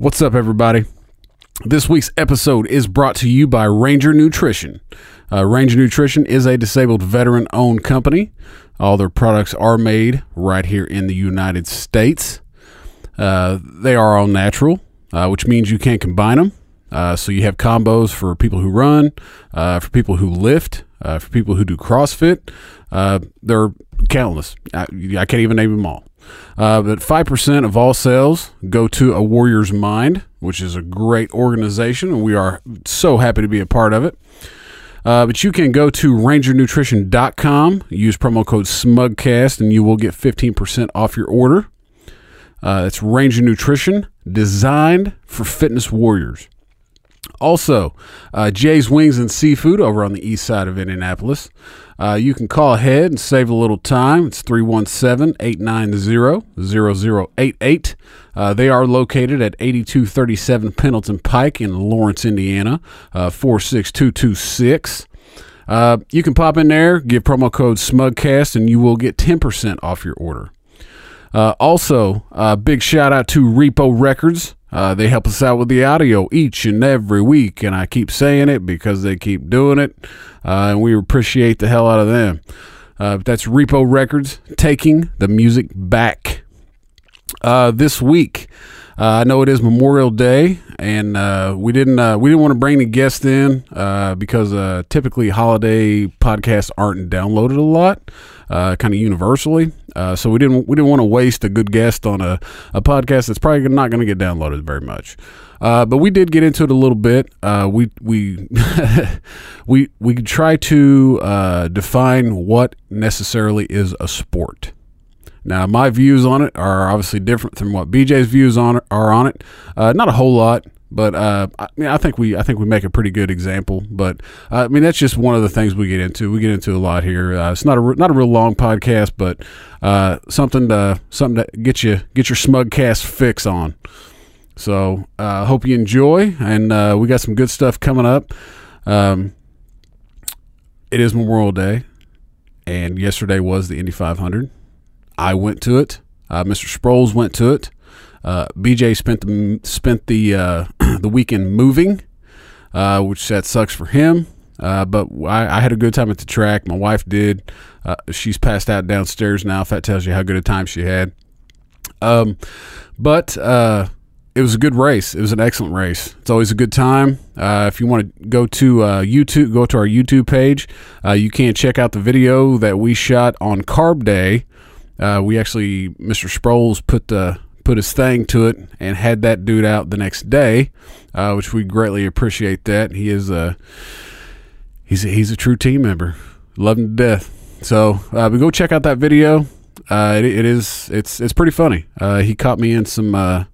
What's up, everybody? This week's episode is brought to you by Ranger Nutrition. Uh, Ranger Nutrition is a disabled veteran owned company. All their products are made right here in the United States. Uh, they are all natural, uh, which means you can't combine them. Uh, so you have combos for people who run, uh, for people who lift, uh, for people who do CrossFit. Uh, they're countless. I, I can't even name them all. Uh, but 5% of all sales go to A Warrior's Mind, which is a great organization, and we are so happy to be a part of it. Uh, but you can go to rangernutrition.com, use promo code SMUGCAST, and you will get 15% off your order. Uh, it's Ranger Nutrition, designed for fitness warriors. Also, uh, Jay's Wings and Seafood over on the east side of Indianapolis. Uh, you can call ahead and save a little time. It's 317 890 0088. Uh, they are located at 8237 Pendleton Pike in Lawrence, Indiana, uh, 46226. Uh, you can pop in there, give promo code SMUGCAST, and you will get 10% off your order. Uh, also, uh, big shout out to Repo Records. Uh, they help us out with the audio each and every week, and I keep saying it because they keep doing it, uh, and we appreciate the hell out of them. Uh, that's Repo Records taking the music back. Uh, this week, uh, I know it is Memorial Day, and uh, we didn't we didn't want to bring the guest in because typically holiday podcasts aren't downloaded a lot, uh, kind of universally. Uh, so we didn't we didn't want to waste a good guest on a, a podcast that's probably not going to get downloaded very much. Uh, but we did get into it a little bit. Uh, we we we we try to uh, define what necessarily is a sport. Now, my views on it are obviously different from what BJ's views on it are on it. Uh, not a whole lot, but uh, I, mean, I think we I think we make a pretty good example. But uh, I mean, that's just one of the things we get into. We get into a lot here. Uh, it's not a re- not a real long podcast, but uh, something to something to get you get your smugcast fix on. So uh, hope you enjoy, and uh, we got some good stuff coming up. Um, it is Memorial Day, and yesterday was the Indy 500. I went to it. Mr. Sproles went to it. Uh, BJ spent the spent the uh, the weekend moving, uh, which that sucks for him. Uh, but I, I had a good time at the track. My wife did. Uh, she's passed out downstairs now. If that tells you how good a time she had. Um, but uh, it was a good race. It was an excellent race. It's always a good time. If you want to go to YouTube, go to our YouTube page. You can check out the video that we shot on Carb Day. We actually, Mr. Sproles put the put his thing to it and had that dude out the next day, uh, which we greatly appreciate. That he is a he's a, he's a true team member. Love him to death. So, uh, but go check out that video. Uh, it, it is it's it's pretty funny. Uh, he caught me in some uh,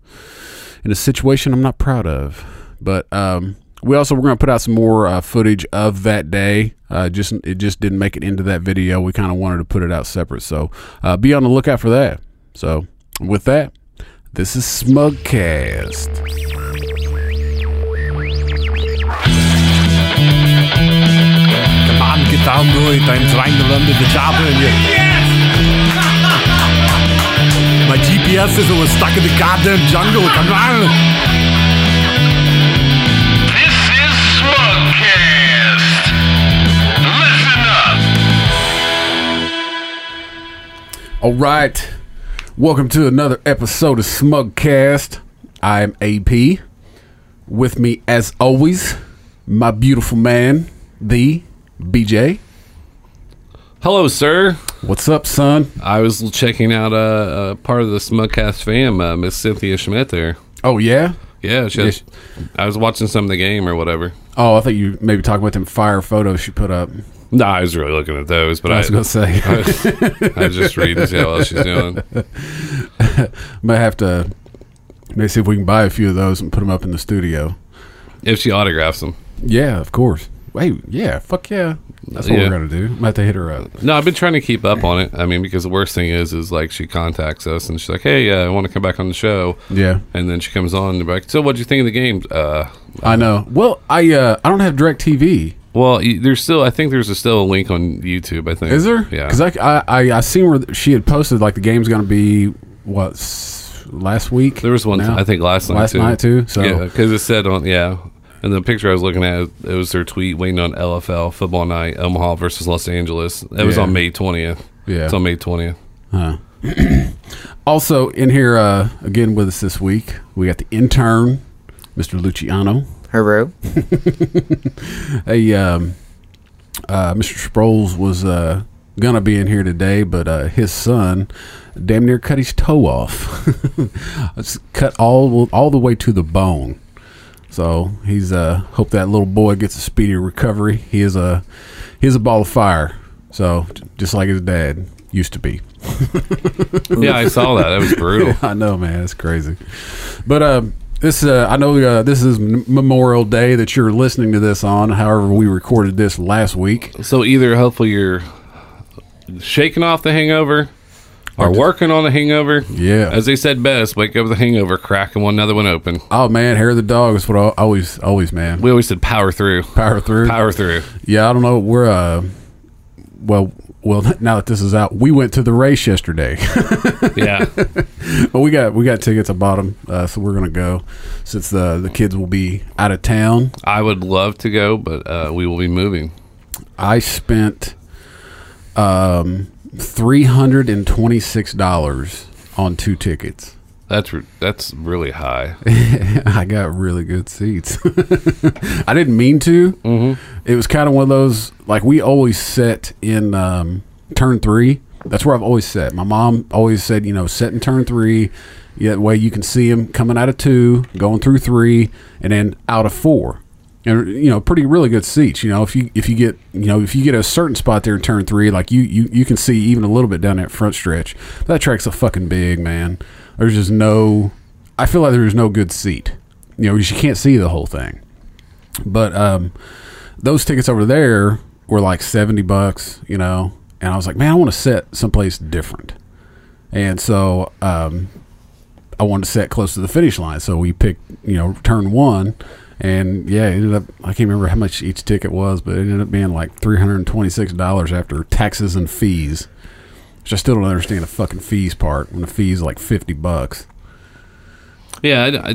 in a situation I'm not proud of, but um, we also we're going to put out some more uh, footage of that day. Uh, just it just didn't make it into that video. We kind of wanted to put it out separate, so uh, be on the lookout for that. So with that, this is Smugcast. Come on, get down to it. I'm trying to learn the job and you. My GPS is always stuck in the goddamn jungle. Come on. This is Smugcast. Listen up. All right, welcome to another episode of Smugcast. I'm AP. With me, as always, my beautiful man, the BJ. Hello, sir. What's up, son? I was checking out a uh, uh, part of the Smugcast fam, uh, Miss Cynthia Schmidt there. Oh yeah. Yeah, she has, I was watching some of the game or whatever. Oh, I thought you maybe talking about them fire photos she put up. No, I was really looking at those, but I I, was gonna say, I, was, I was just reading to see how well she's doing. might have to maybe see if we can buy a few of those and put them up in the studio. If she autographs them. Yeah, of course. Wait, yeah, fuck yeah. That's what Yeah. we're gonna do. Might have to hit her up. No, I've been trying to keep up on it. I mean, because the worst thing is, is like she contacts us and she's like, "Hey, uh, I want to come back on the show," Yeah, and then she comes on and be like, "So, what'd you think of the game?" Uh, I know. Well, I uh, I don't have Direct TV. Well, there's still, I think there's a, still a link on YouTube. I think Is there? Yeah. Because I, I I seen where she had posted like the game's gonna be what last week. There was one, now? I think, last night last too. night too. So yeah, because it said on yeah, and the picture I was looking at it was their tweet waiting on LFL football night Omaha versus Los Angeles. It was on May twentieth. Yeah. it's on May twentieth. Huh. also in here uh, again with us this week, we got the intern, Mr. Luciano. Hello. Hey, um, uh, Mr. Sproles was uh, gonna be in here today, but uh, his son damn near cut his toe off. it's cut all all the way to the bone. So he's uh hope that little boy gets a speedy recovery. He is a he is a ball of fire. So just like his dad used to be. Yeah, I saw that. That was brutal. I know, man. It's crazy. But uh, this, uh, I know uh, this is Memorial Day that you're listening to this on. However, we recorded this last week. So either hopefully you're shaking off the hangover or working on the hangover. Yeah. As they said best, wake up with a hangover, cracking one another one open. Oh man, hair of the dog is what I always, always, man. We always said power through. Power through. Power through. Yeah, I don't know. We're uh, well, well. Now that this is out, we went to the race yesterday. Yeah. but we got we got tickets. I bottom, uh, so we're gonna go since the the kids will be out of town. I would love to go, but uh, we will be moving. I spent um three hundred and twenty six dollars on two tickets. That's re- that's really high. I got really good seats. I didn't mean to. Mm-hmm. It was kind of one of those like we always sit in um, turn three. That's where I've always sat. My mom always said, you know, sit in turn three. Yeah, that way you can see him coming out of two, going through three, and then out of four. And you know, pretty really good seats. You know, if you if you get you know if you get a certain spot there in turn three, like you you you can see even a little bit down that front stretch. That track's a fucking big, man. There's just no. I feel like there's no good seat. You know, you can't see the whole thing. But um, those tickets over there were like seventy bucks. You know, and I was like, man, I want to sit someplace different. And so um, I wanted to set close to the finish line. So we picked, you know, turn one. And yeah, it ended up, I can't remember how much each ticket was, but it ended up being like $326 after taxes and fees. Which I still don't understand the fucking fees part when the fees like 50 bucks. Yeah, I, I,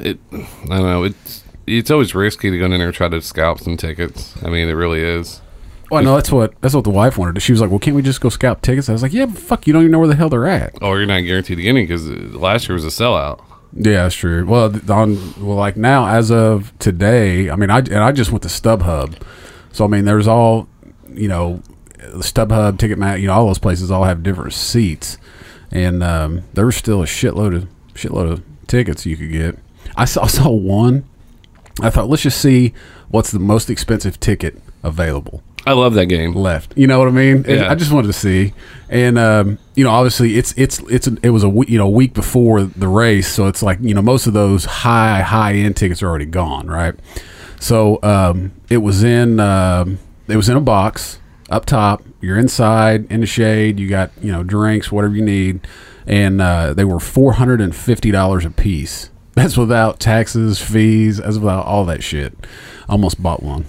it, I don't know. It's it's always risky to go in there and try to scalp some tickets. I mean, it really is. Well, no, that's what that's what the wife wanted. She was like, "Well, can't we just go scalp tickets?" I was like, "Yeah, but fuck, you don't even know where the hell they're at." Oh, you're not guaranteed to get in because uh, last year was a sellout. Yeah, that's true. Well, on well, like now as of today, I mean, I and I just went to StubHub, so I mean, there's all you know, StubHub, Ticketmaster, you know, all those places all have different seats, and um, there was still a shitload of shitload of tickets you could get. I saw, I saw one. I thought, let's just see what's the most expensive ticket available I love that game. left. You know what I mean? Yeah. I just wanted to see, and um, you know, obviously, it's it's it's it was a we- you know week before the race, so it's like you know most of those high high end tickets are already gone, right? So um, it was in um, it was in a box up top. You're inside in the shade. You got you know drinks, whatever you need, and uh, they were four hundred and fifty dollars a piece. That's without taxes, fees. That's without all that shit. Almost bought one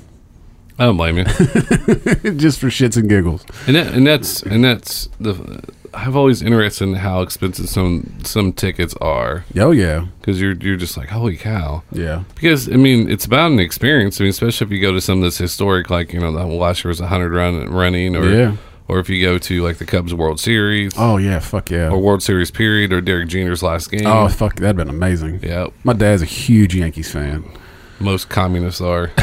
I don't blame you. just for shits and giggles. and that, and that's and that's the. I've always interested in how expensive some some tickets are Oh yeah, because you're you're just like holy cow. yeah. Because I mean, it's about an experience. I mean, especially if you go to some of this historic, like you know, the last year was a hundred run running, or Yeah. or if you go to like the Cubs World Series Oh yeah, fuck yeah. or World Series period, or Derek Jeter's last game. Oh fuck, that'd been amazing. yeah, My dad's a huge Yankees fan. most communists are.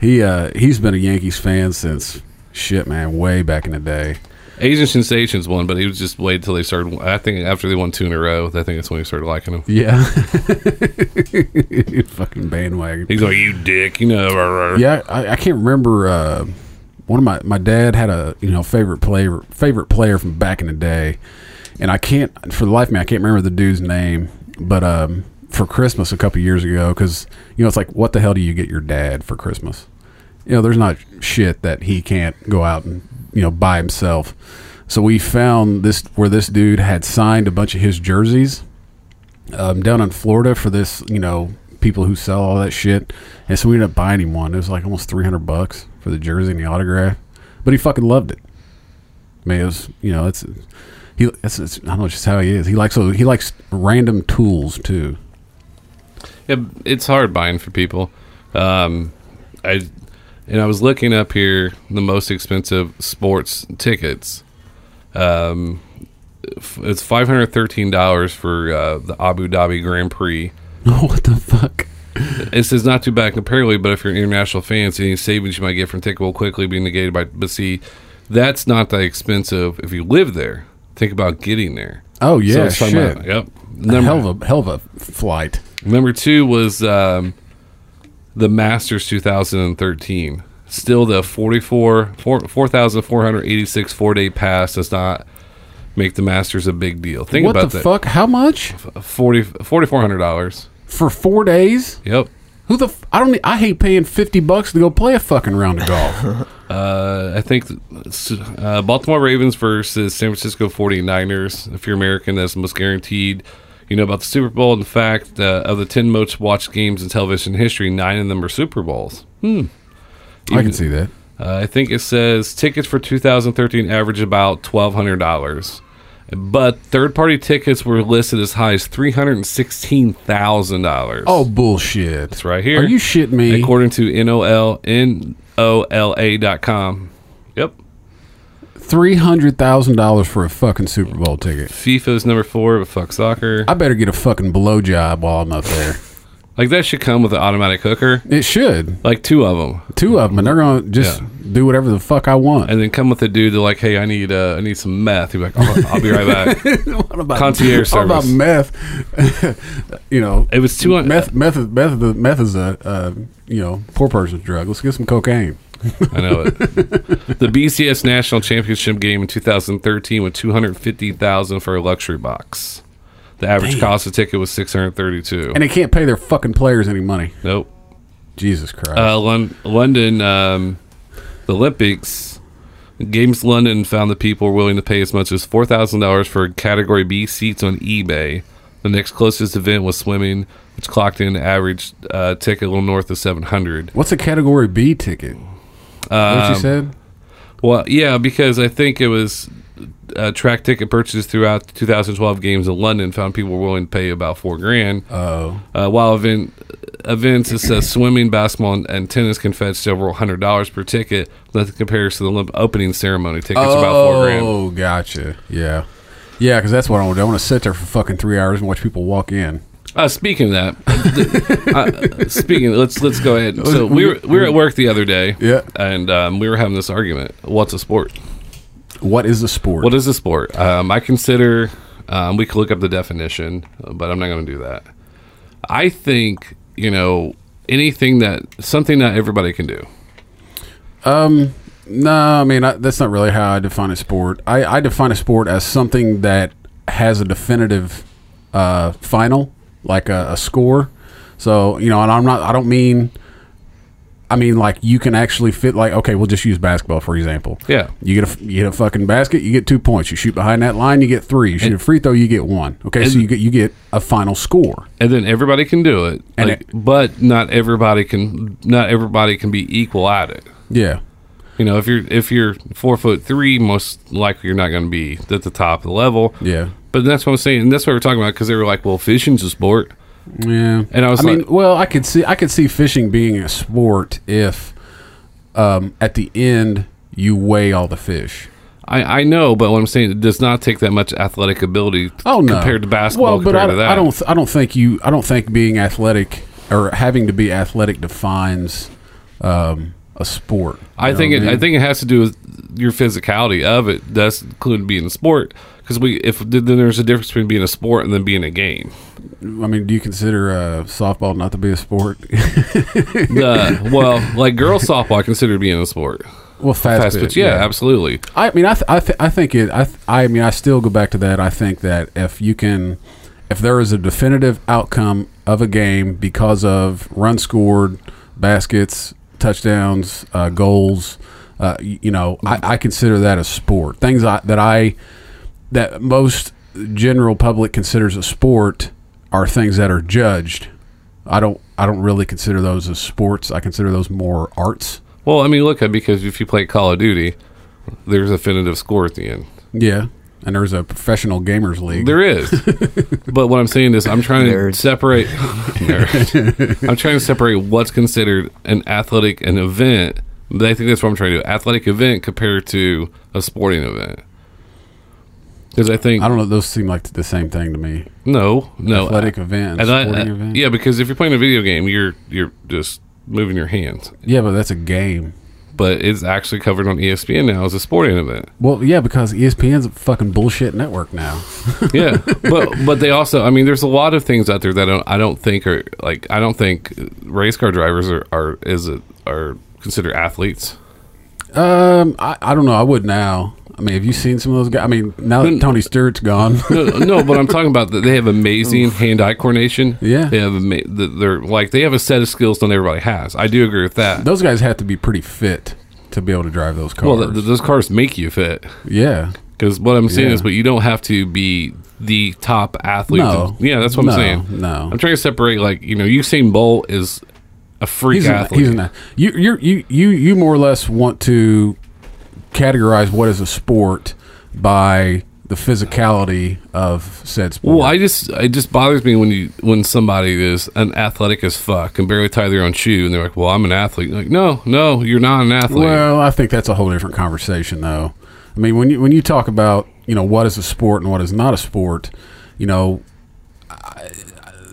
He uh he's been a Yankees fan since shit, man, way back in the day. Asian Sensations won, but he was just waited till they started. I think after they won two in a row, I think that's when he started liking him. Yeah, fucking bandwagon. He's like, "You dick," you know. Yeah, I, I can't remember. Uh, one of my my dad had a you know favorite player favorite player from back in the day, and I can't for the life of me I can't remember the dude's name. But um, for Christmas a couple years ago, because you know it's like what the hell do you get your dad for Christmas? You know, there's not shit that he can't go out and you know buy himself. So we found this where this dude had signed a bunch of his jerseys um, down in Florida for this, you know, people who sell all that shit. And so we ended up buying him one. It was like almost 300 bucks for the jersey and the autograph. But he fucking loved it. I mean, it was, you know, it's he. It's, it's, I don't know, just how he is. He likes so he likes random tools too. Yeah, it's hard buying for people. Um, I and I was looking up here the most expensive sports tickets. Um, it's five hundred thirteen dollars for uh, the Abu Dhabi Grand Prix. Oh, what the fuck? It says not too bad comparatively, but if you're an international fan, so any savings you might get from ticket will quickly be negated by. But see, that's not that expensive if you live there. Think about getting there. Oh yeah, talking shit. about- yep. A hell of a hell of a flight. number two was um, the Masters 2013. Still the 44 four- 4,486 four day pass does not make the Masters a big deal. Think what about the that. fuck? How much 40 $4,400. for four days? Yep. Who the? F- I don't. I hate paying fifty bucks to go play a fucking round of golf. Uh, I think uh, Baltimore Ravens versus San Francisco 49ers. If you're American, that's most guaranteed. You know about the Super Bowl. In fact, uh, of the 10 most watched games in television history, nine of them are Super Bowls. Hmm. I can see that. Uh, I think it says tickets for 2013 average about $1,200. But third party tickets were listed as high as $316,000. Oh bullshit! It's right here. Are you shitting me? According to NOL, NOLA.com. Yep. Three hundred thousand dollars for a fucking Super Bowl ticket. FIFA's number four, but fuck soccer. I better get a fucking blowjob while I'm up there. Like that should come with an automatic hooker, It should. like two of them, Two of them, and they're gonna just Yeah. do whatever the fuck I want. and then come with a dude. They're like, "Hey, I need, uh, I need some meth." He'd be like, "I'll, I'll be right back." what about concierge What about service. meth? you know, It was two. meth. Meth is meth. Is, meth is a uh, you know poor person's drug. Let's get some cocaine. I know it. the BCS National Championship game in 2013 with 250,000 for a luxury box. The average Damn. cost of ticket was 632. And they can't pay their fucking players any money. nope. Jesus Christ. Uh, Lon- London, um, the Olympics, Games London found that people were willing to pay as much as four thousand dollars for Category B seats on eBay. The next closest event was swimming, which clocked in average uh, ticket a little north of seven hundred. What's a Category B ticket? What you Um, said? Well, yeah, because I think it was uh, track ticket purchases throughout the 2012 games in London found people were willing to pay about four grand. Oh, Uh, while event events it says swimming, basketball, and, and tennis can fetch several hundred dollars per ticket. That compares to the opening ceremony tickets about four grand. Oh, gotcha. Yeah, yeah, because that's what I want to do. I want to sit there for fucking three hours and watch people walk in. Uh, speaking of that, uh, speaking, let's let's go ahead. So we were we were at work the other day, Yeah. and um, we were having this argument. What's a sport? What is a sport? What is a sport? Um, I consider um, we could look up the definition, but I'm not going to do that. I think you know anything that something that everybody can do. Um, no, I mean I, that's not really how I define a sport. I, I define a sport as something that has a definitive uh, final, like a, a score. So you know, and I'm not. I don't mean. I mean, like you can actually fit. Like, okay, we'll just use basketball for example. Yeah. You get a you get a fucking basket, you get two points. You shoot behind that line, you get three. You shoot a free throw, you get one. Okay, so you get you get a final score. and then everybody can do it, And like, it- but not everybody can. Not everybody can be equal at it. Yeah, You know, if you're if you're four foot three, most likely you're not going to be at the top of the level. yeah, But that's what I'm saying. And that's what we're talking about because they were like, "Well, fishing's a sport." yeah. And I was I mean, like- well, I could see I could see fishing being a sport if, um, at the end you weigh all the fish. I, I know, but what I'm saying it does not take that much athletic ability Oh no, compared to basketball. Well, but compared I, to that. I don't. I don't think you. I don't think being athletic or having to be athletic defines um, a sport. I think it. I mean? think it has to do with your physicality of it. That's included being a sport because we if then there's a difference between being a sport and then being a game. I mean, do you consider uh, softball not to be a sport? The, well, like girls softball, I consider being a sport. well, fast, Fast pitch, yeah, absolutely. I mean, I, th- I, th- I think it. I, th- I mean, I still go back to that. I think that if you can, if there is a definitive outcome of a game because of runs scored, baskets, touchdowns, uh, goals, uh, you know, I, I consider that a sport. Things I, that I that most general public considers a sport are things that are judged. I don't. I don't really consider those as sports. I consider those more arts. Well, I mean, look at because if you play Call of Duty, there's a definitive score at the end. Yeah, and there's a professional gamers league. There is, but what I'm saying is, I'm trying Nerds. to separate. Nerd. I'm trying to separate what's considered an athletic an event. But I think that's what I'm trying to do. Athletic event compared to a sporting event. Because I think I don't know. Those seem like the same thing to me. no, no Athletic event, and I- sporting I- event. Yeah, because if you're playing a video game, you're you're just moving your hands. yeah, but that's a game. But it's actually covered on ESPN now as a sporting event. Well, yeah, because ESPN's a fucking bullshit network now. Yeah, but but they also, I mean, there's a lot of things out there that I don't, I don't think are like I don't think race car drivers are are is it are considered athletes. Um, I, I don't know. I would now. I mean, have you seen some of those guys? I mean, now that Tony Stewart's gone, No, no, but I'm talking about that they have amazing hand-eye coordination. Yeah. they have ama- they're like they have a set of skills that everybody has. I do agree with that. those guys have to be pretty fit to be able to drive those cars. Well, th- th- those cars make you fit yeah. because what I'm saying Yeah. is, but you don't have to be the top athlete. No. yeah, that's what No, I'm saying. no. I'm trying to separate. Like you know, Usain Bolt is a freak He's an, athlete. he's an you you're, you you you more or less want to categorize what is a sport by the physicality of said sport. Well, I just it just bothers me when you when somebody is an athletic as fuck and barely tie their own shoe and they're like, "Well, I'm an athlete." Like, no, no, you're not an athlete. Well, I think that's a whole different conversation, though. I mean, when you when you talk about you know what is a sport and what is not a sport, you know, I,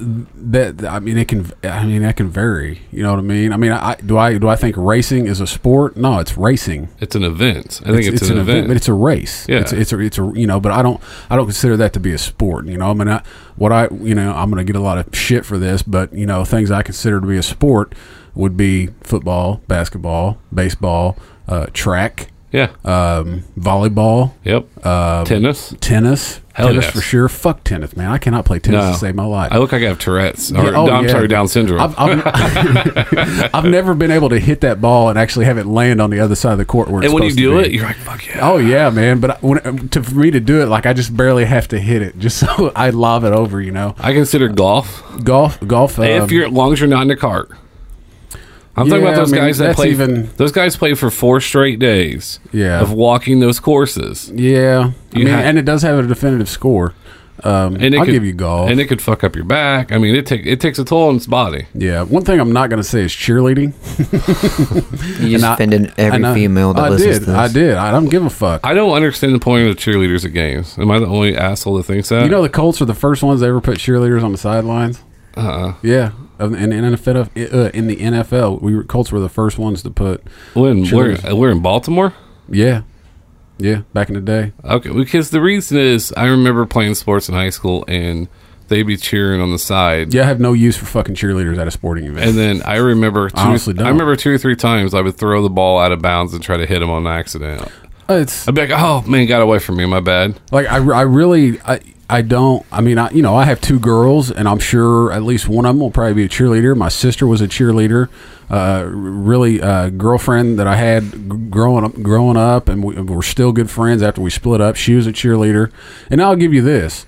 that I mean it can I mean that can vary. You know what I mean? I mean, I do I do I think racing is a sport? No, it's racing. it's an event. I think it's, an, event. but it's a race. Yeah. it's, it's a it's a you know, but I don't I don't consider that to be a sport. You know, I mean, I, what I you know I'm going to get a lot of shit for this, but you know, things I consider to be a sport would be football, basketball, baseball, uh, track, yeah. um, volleyball, yep. Tennis. tennis. Hell tennis yes. for sure. Fuck tennis, man. I cannot play tennis No. to save my life. I look like I have Tourette's. Or, Yeah, oh, I'm yeah. sorry, Down syndrome. I've, I've, I've never been able to hit that ball and actually have it land on the other side of the court where it's and when you do it, you're like, "Fuck yeah!" Oh yeah, man! But when, to, for me to do it, like I just barely have to hit it, just so I lob it over. You know, I consider golf golf, golf. Um, if you're as long as you're not in a cart. I'm talking Yeah, about those I mean, guys that play. even- those guys play for four straight days. Yeah. of walking those courses. yeah, I You mean, ha- and it does have a definitive score. Um, And it I'll could, give you golf. and it could fuck up your back. I mean, it take it takes a toll on its body. yeah, one thing I'm not going to say is cheerleading. You just And offended every I- female that I listens did. to this. I did. I don't give a fuck. I don't understand the point of the cheerleaders at games. Am I the only asshole that thinks that? you know, the Colts are the first ones that ever put cheerleaders on the sidelines. Uh, uh. Yeah, in, in, NFL, uh, in the NFL, we were, Colts were the first ones to put. when we're Cheerleaders. we're in Baltimore. Yeah, yeah, back in the day. Okay, because the reason is I remember playing sports in high school and they'd be cheering on the side. Yeah, I have no use for fucking cheerleaders at a sporting event. And then I remember, two, I honestly don't. I remember two or three times I would throw the ball out of bounds and try to hit him on accident. Uh, it's I'd be like, "Oh man, got away from me, my bad." like I, I really I, I don't I mean I you know I have two girls and I'm sure at least one of them will probably be a cheerleader. My sister was a cheerleader. Uh, really uh, girlfriend that I had growing up growing up and we, we're still good friends after we split up. She was a cheerleader. And I'll give you this.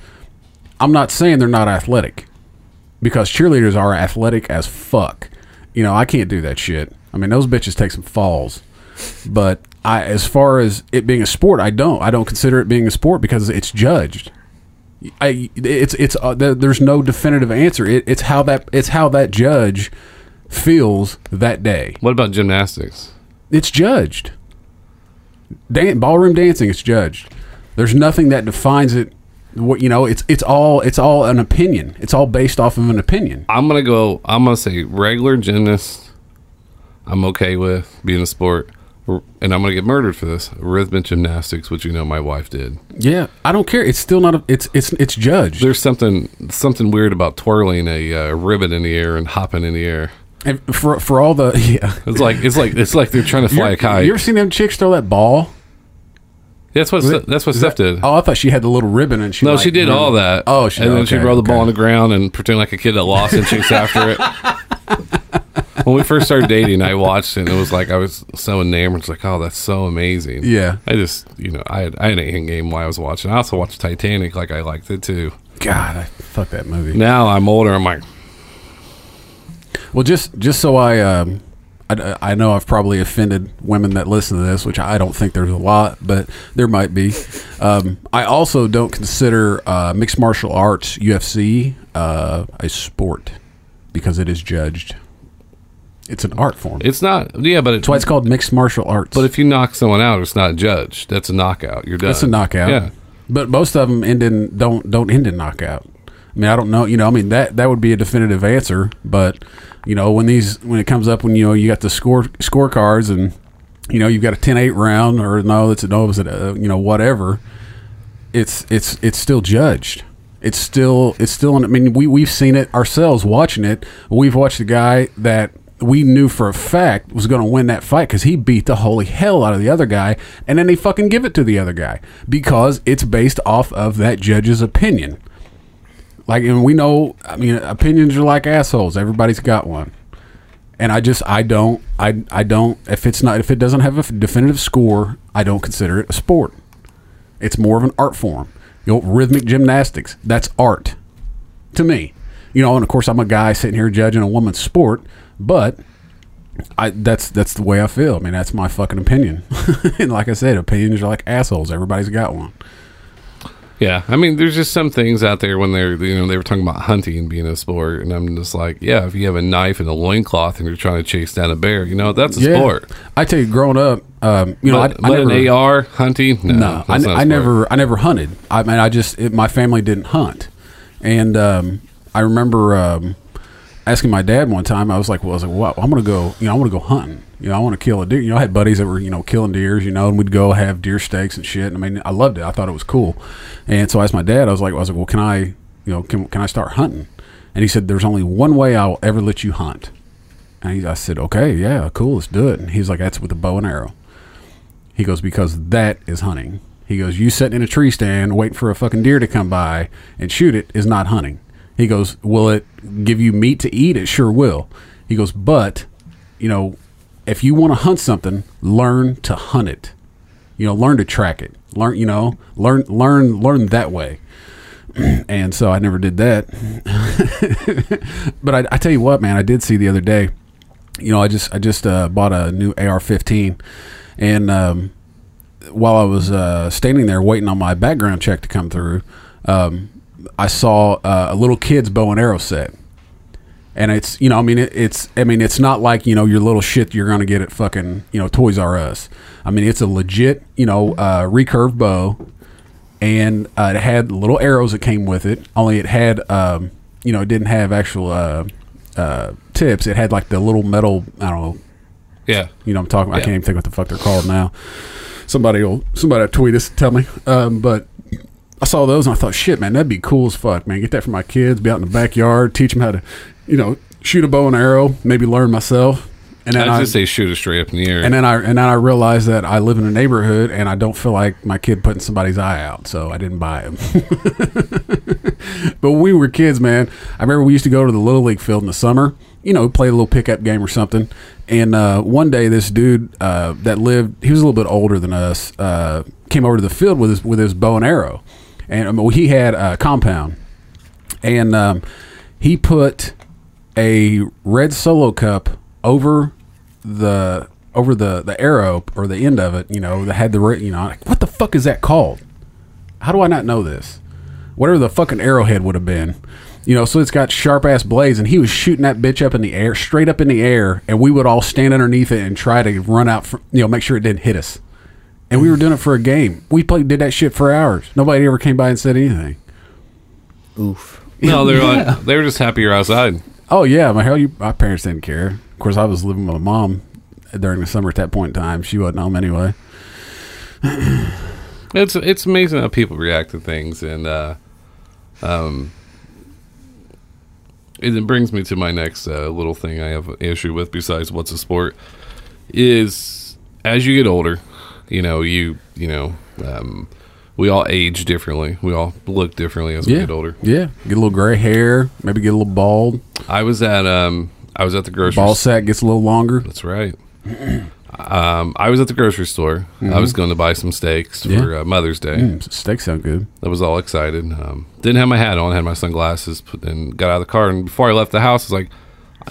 I'm not saying they're not athletic because cheerleaders are athletic as fuck. You know, I can't do that shit. I mean, those bitches take some falls. But I, as far as it being a sport, I don't. I don't consider it being a sport because it's judged. I, it's it's uh, there's no definitive answer. It, it's how that it's how that judge feels that day. What about gymnastics? It's judged. Dan- ballroom dancing it's judged. There's nothing that defines it. What you know, it's it's all it's all an opinion. It's all based off of an opinion. I'm gonna go. I'm gonna say regular gymnast. I'm okay with being a sport, and I'm gonna get murdered for this. Rhythmic gymnastics, which you know my wife did. Yeah, I don't care. It's still not. A, it's it's it's judged. There's something something weird about twirling a uh, ribbon in the air and hopping in the air. And for for all the yeah. It's like it's like it's like they're trying to fly You a kite. You ever seen them chicks throw that ball? that's what Ste- that's what Steph did. Oh, I thought she had the little ribbon and she. no, like, she did all that. Oh, she and then she'd okay, roll the ball on the ground and pretend like a kid that lost and chase after it. when we first started dating, I watched it and it was like I was so enamored. It's like, oh, that's so amazing. Yeah. I just, you know, I had, I had an end game while I was watching. I also watched Titanic, like I liked it too. God, I, fuck that movie. Now I'm older. I'm like, Well, just just so I um, I, I know I've probably offended women that listen to this, which I don't think there's a lot, but there might be. Um, I also don't consider uh, mixed martial arts UFC uh, a sport because it is judged. It's an art form. It's not. Yeah, but That's why it's called mixed martial arts. But if you knock someone out, it's not judged. That's a knockout. You're done. That's a knockout. Yeah. But most of them end in don't don't end in knockout. I mean, I don't know. You know, I mean that that would be a definitive answer. But you know, when these when it comes up when you know you got the score scorecards and you know you've got a 10-8 round or no, it's a no, it's a you know whatever. It's it's it's still judged. It's still it's still. I mean, we we've seen it ourselves watching it. We've watched a guy that we knew for a fact was going to win that fight because he beat the holy hell out of the other guy, and then they fucking give it to the other guy because it's based off of that judge's opinion. Like, and we know, I mean, opinions are like assholes. Everybody's got one, and I just, I don't, I, I don't. If it's not, if it doesn't have a definitive score, I don't consider it a sport. It's more of an art form. You know, rhythmic gymnastics. That's art to me. You know, and of course, I'm a guy sitting here judging a woman's sport, but I that's that's the way I feel. I mean, that's my fucking opinion. and like I said, opinions are like assholes. Everybody's got one. Yeah, I mean, there's just some things out there when they're you know they were talking about hunting being a sport, and I'm just like, yeah, if you have a knife and a loincloth and you're trying to chase down a bear, you know that's a sport. I tell you, growing up, um, you know, but, I, I but never, an AR hunting, no, no, I, that's not a I never, I never hunted. I mean, I just it, my family didn't hunt, and um, I remember um, asking my dad one time. I was like, "Well, I was like, well, I'm gonna go. You know, I want to go hunting. You know, I want to kill a deer. You know, I had buddies that were you know killing deers. You know, and we'd go have deer steaks and shit. And I mean, I loved it. I thought it was cool. And so I asked my dad. I was like, I was like, well, can I, you know, can can I start hunting? And he said, "There's only one way I'll ever let you hunt." And he, I said, "Okay, yeah, cool, let's do it." And he's like, "That's with a bow and arrow." He goes, because that is hunting. He goes, you sitting in a tree stand waiting for a fucking deer to come by and shoot it is not hunting. He goes, will it give you meat to eat? It sure will. He goes, but, you know, if you want to hunt something, learn to hunt it. You know, learn to track it. Learn, you know, learn, learn, learn that way. and so I never did that. but I, I tell you what, man, I did see the other day. You know, I just I just uh, bought a new AR-15, and um, while I was uh, standing there waiting on my background check to come through, um, I saw uh, a little kid's bow and arrow set. And it's you know I mean it, it's I mean it's not like you know your little shit you're gonna get at fucking you know Toys R Us. I mean it's a legit you know uh, recurve bow, and uh, it had little arrows that came with it. Only it had um, you know it didn't have actual uh, uh, tips. It had like the little metal I don't know Yeah, you know, I'm talking. I can't even think what the fuck they're called now. Somebody will somebody will tweet us, tell me. Um, but I saw those and I thought, shit, man, that'd be cool as fuck, man. Get that for my kids. Be out in the backyard, teach them how to, you know, shoot a bow and arrow. Maybe learn myself. And then I I, just say shoot it straight up in the air. and then I and then I realized that I live in a neighborhood and I don't feel like my kid putting somebody's eye out, so I didn't buy them. but when we were kids, man, I remember we used to go to the little league field in the summer. You know, play a little pickup game or something. And uh, one day, this dude uh, that lived, he was a little bit older than us, uh, came over to the field with his with his bow and arrow, and um, he had a compound, and um, he put a red solo cup over the over the the arrow or the end of it, you know, that had the you know, like, what the fuck is that called? How do I not know this? Whatever the fucking arrowhead would have been. You know, so it's got sharp ass blades, and he was shooting that bitch up in the air, straight up in the air, and we would all stand underneath it and try to run out, for, you know, make sure it didn't hit us. And we were doing it for a game. We played, did that shit for hours. Nobody ever came by and said anything. Oof. no, they're like they were just happy you're outside. Oh yeah, my hell, you, my parents didn't care. Of course, I was living with my mom during the summer at that point in time. She wasn't home anyway. It's it's amazing how people react to things, and uh, um, it, it brings me to my next uh, little thing I have an issue with. Besides, what's a sport? Is as you get older, you know you you know um, we all age differently. We all look differently as we Yeah, get older. Yeah, get a little gray hair, maybe get a little bald. I was at um I was at the grocery Ball sack gets a little longer. That's right. Um, I was at the grocery store. I was going to buy some steaks Yeah. for uh, Mother's Day. Mm, steaks sound good. I was all excited. Um, didn't have my hat on, had my sunglasses, put, and got out of the car. And before I left the house, I was like,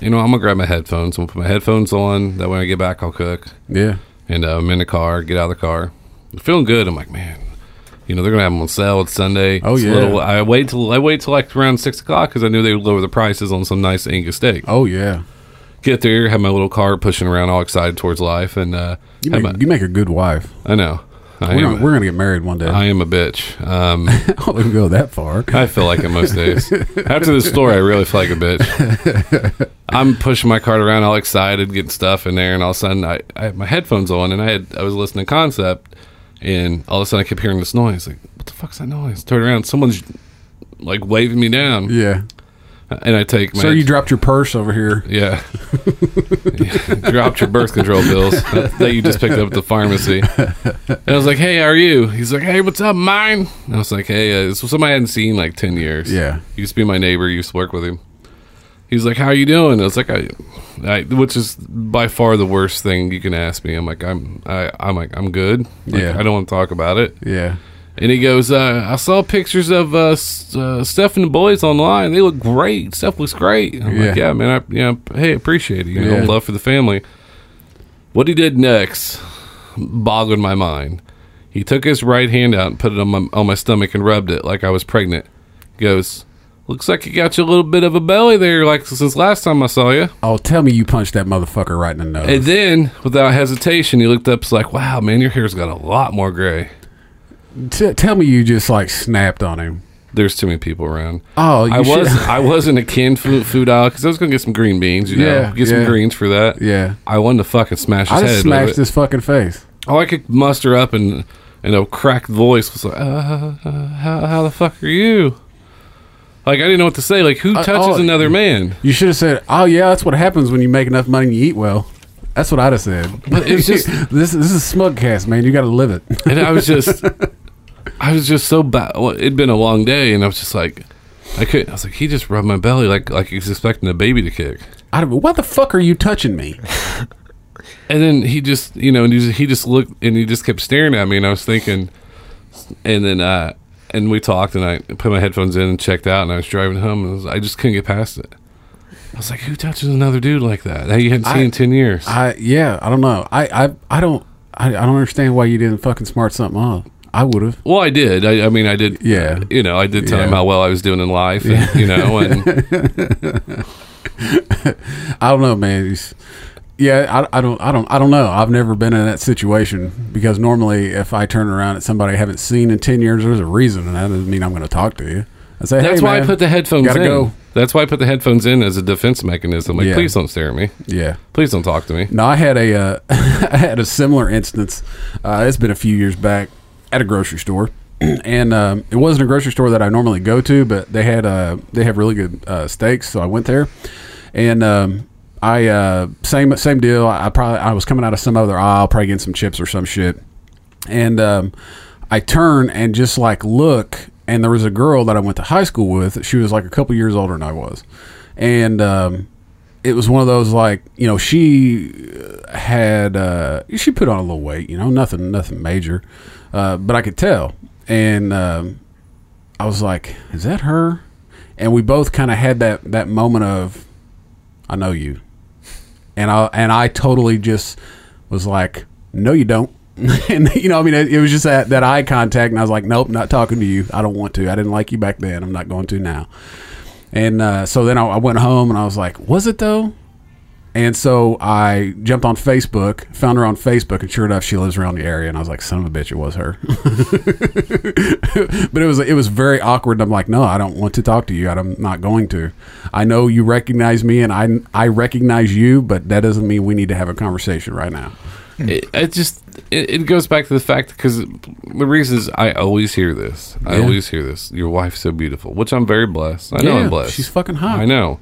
you know, I'm gonna grab my headphones. I'm gonna put my headphones on. That when I get back, I'll cook. Yeah. And uh, I'm in the car. Get out of the car. feeling good. I'm like, man. You know they're gonna have them on sale. It's Sunday. Oh, It's yeah. little- I wait till I wait till like around six o'clock because I knew they would lower the prices on some nice Angus steak. Oh yeah. Get there, have my little car pushing around, all excited towards life, and uh, You make, my- you make a good wife. I know. I We're am, gonna, we're gonna get married one day. I am a bitch. Um, I don't even go that far. I feel like it most days. After this story, I really feel like a bitch. I'm pushing my cart around, all excited, getting stuff in there, and all of a sudden, I, I had my headphones on, and I had I was listening to Concept, and all of a sudden, I kept hearing this noise. Like, what the fuck's that noise? Turn around, someone's like waving me down, Yeah. And I take my Sir, you dropped your purse over here. yeah. Dropped your birth control bills that, that you just picked up at the pharmacy. And I was like, hey, how are you? He's like, hey, what's up, mine? And I was like, hey, uh, this was somebody I hadn't seen in like 10 years. Yeah. He used to be my neighbor, used to work with him. He's like, how are you doing? I was like, I, I, which is by far the worst thing you can ask me. I'm like, I'm, I, I'm like, I'm good. Like, Yeah. I don't want to talk about it. Yeah. And he goes, uh, I saw pictures of uh, uh, Steph and the boys online. They look great. Steph looks great. I'm like, Yeah. yeah, man. I, you know, hey, appreciate it. You know, Yeah. love for the family. What he did next boggled my mind. He took his right hand out and put it on my on my stomach and rubbed it like I was pregnant. He goes, looks like you got you a little bit of a belly there, like since last time I saw you. Oh, tell me you punched that motherfucker right in the nose. And then, without hesitation, he looked up. It's like, wow, man, your hair's got a lot more gray. T- tell me you just like snapped on him. There's too many people around. Oh, you I was I was in a canned food, food aisle because I was gonna get some green beans, you know, Yeah, get some yeah. greens for that. Yeah. I wanted to fucking smash his I just head. smashed it. his fucking face. All I could muster up and in a cracked voice was like, uh, uh, how, "How the fuck are you?" Like I didn't know what to say. Like who Uh, touches oh, another man? You should have said, "Oh yeah, that's what happens when you make enough money and you eat well." That's what I'd have said. But it's just- this. This is Smugcast, man. You got to live it. And I was just, I was just so bad. Well, it'd been a long day, and I was just like, I couldn't. I was like, he just rubbed my belly like like he's expecting a baby to kick. I don't. What the fuck are you touching me? And then he just, you know, and he just, he just looked and he just kept staring at me, and I was thinking, and then, uh, and we talked, and I put my headphones in and checked out, and I was driving home, and I, was, I just couldn't get past it. I was like, who touches another dude like that that you hadn't seen I- in ten years? I yeah. I don't know. I I I don't. I, I don't understand why you didn't fucking smart something up. I would have. well, I did. I, I mean, I did. Yeah. you know, I did tell him how well I was doing in life, and, you know, and I don't know, man. Yeah, I, I don't. I don't. I don't know. I've never been in that situation because normally, if I turn around at somebody I haven't seen in ten years, there's a reason, and that doesn't mean I'm going to talk to you. I say, that's hey, why I put the headphones gotta in. go. That's why I put the headphones in as a defense mechanism. Like, Yeah. please don't stare at me. Yeah. Please don't talk to me. No, I had a uh, I had a similar instance. Uh, it's been a few years back at a grocery store, and um, it wasn't a grocery store that I normally go to, but they had uh, they have really good uh, steaks, so I went there, and um, I uh, same same deal. I probably I was coming out of some other aisle, probably getting some chips or some shit, and um, I turn and just like look, and there was a girl that I went to high school with. She was like a couple years older than I was, and um, it was one of those like you know she uh, had uh, she put on a little weight, you know, nothing nothing major, uh, but I could tell, and um, I was like, is that her? And we both kind of had that that moment of, I know you, and I and I totally just was like, no, you don't. and you know, I mean, it, it was just that that eye contact, and I was like, nope, not talking to you. I don't want to. I didn't like you back then. I'm not going to now. And uh, so then I, I went home and I was like, was it though? And so I jumped on Facebook, found her on Facebook, and sure enough, she lives around the area. And I was like, son of a bitch, it was her. but it was it was very awkward. I'm like, no, I don't want to talk to you. I'm not going to. I know you recognize me, and I I recognize you, but that doesn't mean we need to have a conversation right now. Hmm. it, it just it, it goes back to the fact because the reason is I always hear this. I Yeah. always hear this. Your wife's so beautiful, which I'm very blessed. I know I'm blessed. she's fucking hot. I know,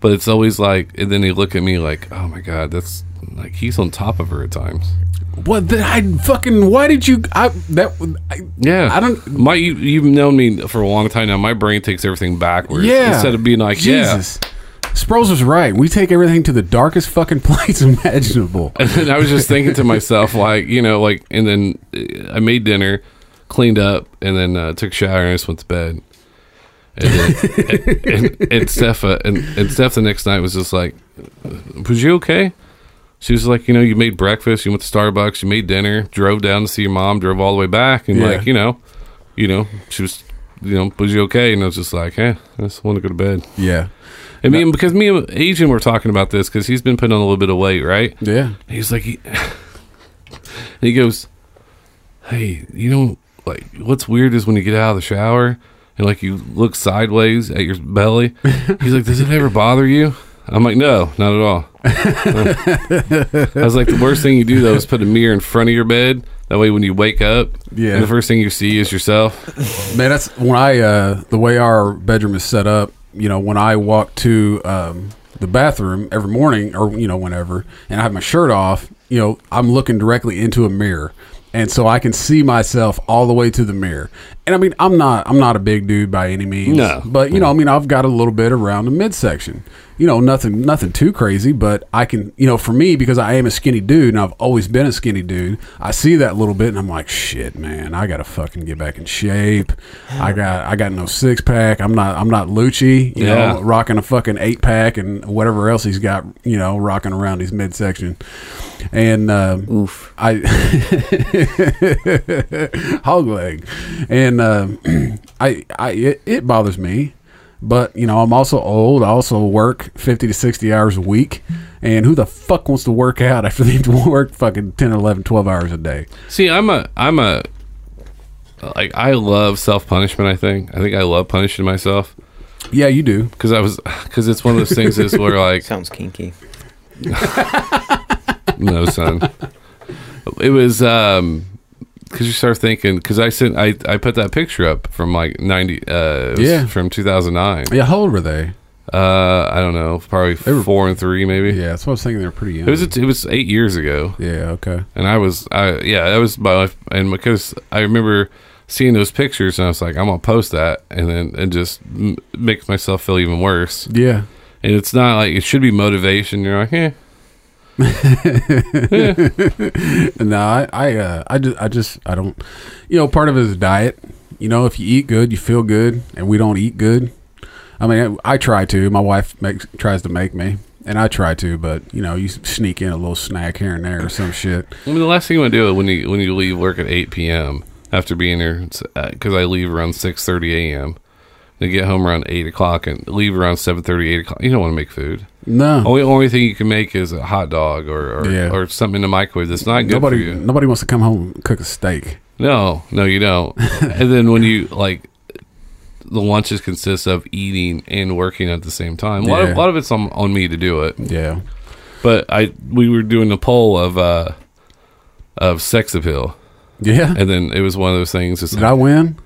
but it's always like, and then they look at me like, oh my god, that's like he's on top of her at times. What? The, I fucking. Why did you? I that. I, Yeah, I don't- My you, you've known me for a long time now. My brain takes everything backwards. Yeah. instead of being like, Jesus. Sproles was right. We take everything to the darkest fucking place imaginable. And I was just thinking to myself, like, you know, like, and then uh, I made dinner, cleaned up, and then uh, took a shower and I just went to bed. And, then, and, and, and Steph, uh, and, and Steph the next night was just like, "Was you okay?" She was like, "You know, you made breakfast, you went to Starbucks, you made dinner, drove down to see your mom, drove all the way back, and Yeah. like, you know, you know, she was, you know, was you okay?" And I was just like, "Eh, I just want to go to bed." Yeah. I mean, because me and Agent were talking about this because he's been putting on a little bit of weight, right? Yeah. He's like, he, he goes, "Hey, you know, like what's weird is when you get out of the shower and like you look sideways at your belly. He's like, does it ever bother you?" I'm like, "No, not at all." I was like, "The worst thing you do though is put a mirror in front of your bed. That way, when you wake up, Yeah. the first thing you see is yourself." Man, that's when I uh the way our bedroom is set up, you know, when I walk to um the bathroom every morning or you know whenever and I have my shirt off, you know, I'm looking directly into a mirror. And so I can see myself all the way to the mirror. And I mean, I'm not I'm not a big dude by any means. No. But you know, I mean, I've got a little bit around the midsection. You know, nothing nothing too crazy, but I can, you know, for me because I am a skinny dude and I've always been a skinny dude, I see that little bit and I'm like, shit, man, I got to fucking get back in shape. I got I got no six pack. I'm not I'm not Lucci, you Yeah. know, rocking a fucking eight pack and whatever else he's got, you know, rocking around his midsection. And um, Oof. I hog leg, and um, I, I it, it bothers me, but you know I'm also old. I also work fifty to sixty hours a week, and who the fuck wants to work out after they work fucking 10, 11, 12 hours a day? See, I'm a, I'm a, like I love self punishment. I think, I think I love punishing myself. Yeah, you do. because I was because it's one of those things is where like Sounds kinky. no son it was um because you start thinking because I sent I I put that picture up from like ninety uh Yeah. from two thousand nine Yeah, how old were they? uh I don't know probably were- four and three maybe Yeah, that's what I was thinking. They're pretty young. it was it was eight years ago yeah, okay. and I was I yeah that was my life and because I remember seeing those pictures and I was like I'm gonna post that and then and just m- makes myself feel even worse Yeah, and it's not like it should be motivation you're like no, I, I, uh, I just, I just, I don't. You know, part of it is diet. You know, if you eat good, you feel good, and we don't eat good. I mean, I, I try to. My wife makes tries to make me, and I try to, but you know, you sneak in a little snack here and there or some shit. I mean, the last thing you want to do when you when you leave work at eight p.m. after being there because I leave around six thirty a.m. They get home around eight o'clock and leave around seven thirty, eight o'clock. You don't want to make food. No, Only only thing you can make is a hot dog or or, Yeah. or something in the microwave that's not good nobody, for you. nobody wants to come home and cook a steak. No, no, you don't. and then when you like, the lunches consist of eating and working at the same time. A lot, Yeah. of, a lot of it's on, on me to do it. Yeah, But I we were doing a poll of uh of sex appeal, yeah. and then it was one of those things. Did I win?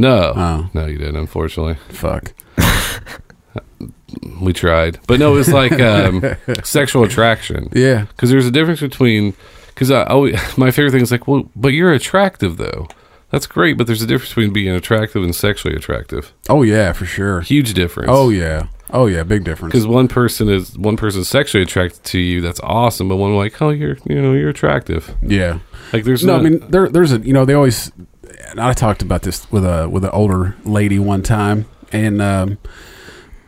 No, Oh. no, you didn't. Unfortunately, Fuck. we tried, but no, it was like um, sexual attraction. Yeah, Because there's a difference between. Because I always, my favorite thing is like, well, but you're attractive though. That's great, but there's a difference between being attractive and sexually attractive. Oh yeah, for sure. Huge difference. Oh yeah. Oh yeah, big difference. Because one person is one person sexually attracted to you, that's awesome. But one like, oh, you're you know you're attractive. Yeah. Like there's No, I mean there there's a you know they always and I talked about this with a with an older lady one time and um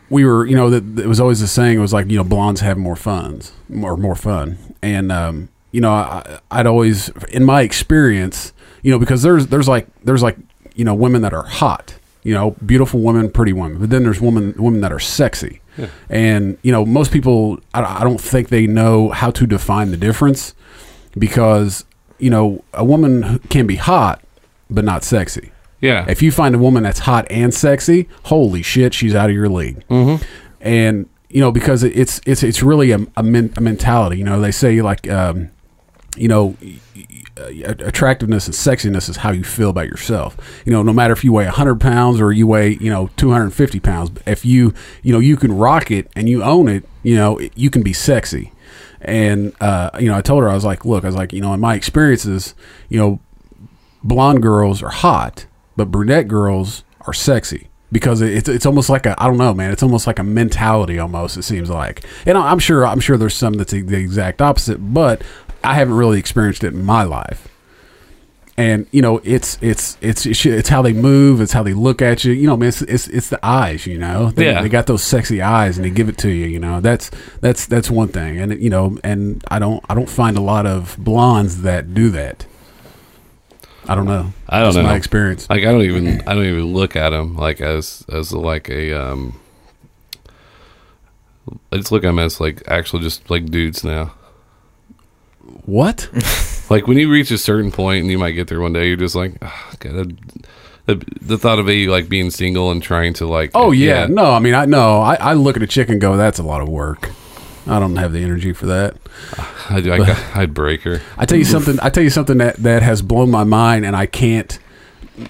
we were you know that it was always the saying it was like you know blondes have more funds more more fun. And um you know I I'd always in my experience you know because there's there's like there's like you know women that are hot you know beautiful women pretty women but then there's women women that are sexy. And you know most people I, I don't think they know how to define the difference because you know a woman can be hot but not sexy. Yeah. if you find a woman that's hot and sexy holy shit she's out of your league. Mm-hmm. and you know because it's it's it's really a, a, men, a mentality. You know they say like um, you know uh, attractiveness and sexiness is how you feel about yourself. You know no matter if you weigh 100 pounds or you weigh you know 250 pounds if you you know you can rock it and you own it you know you can be sexy. And uh, you know i told her i was like look i was like you know in my experiences you know blonde girls are hot, but brunette girls are sexy because it's it's almost like a I don't know, man. It's almost like a mentality almost. It seems like, and I'm sure I'm sure there's some that's the exact opposite, but I haven't really experienced it in my life. and you know it's it's it's it's it's how they move, it's how they look at you. You know, man, it's it's, it's the eyes. You know, they, Yeah. they got those sexy eyes, and they give it to you. You know, that's that's that's one thing, and you know, and I don't I don't find a lot of blondes that do that. I don't know. I don't know. my experience. Like I don't even I don't even look at them like as as like a um. I just look at them as like actual just like dudes now. What? Like when you reach a certain point and you might get there one day, you're just like, oh, God, the, the thought of you like being single and trying to like. Oh yeah, no. I mean, I no. I, I look at a chick and go, "That's a lot of work." I don't have the energy for that. I, I, I'd break her. I tell you something. I tell you something that that has blown my mind, and I can't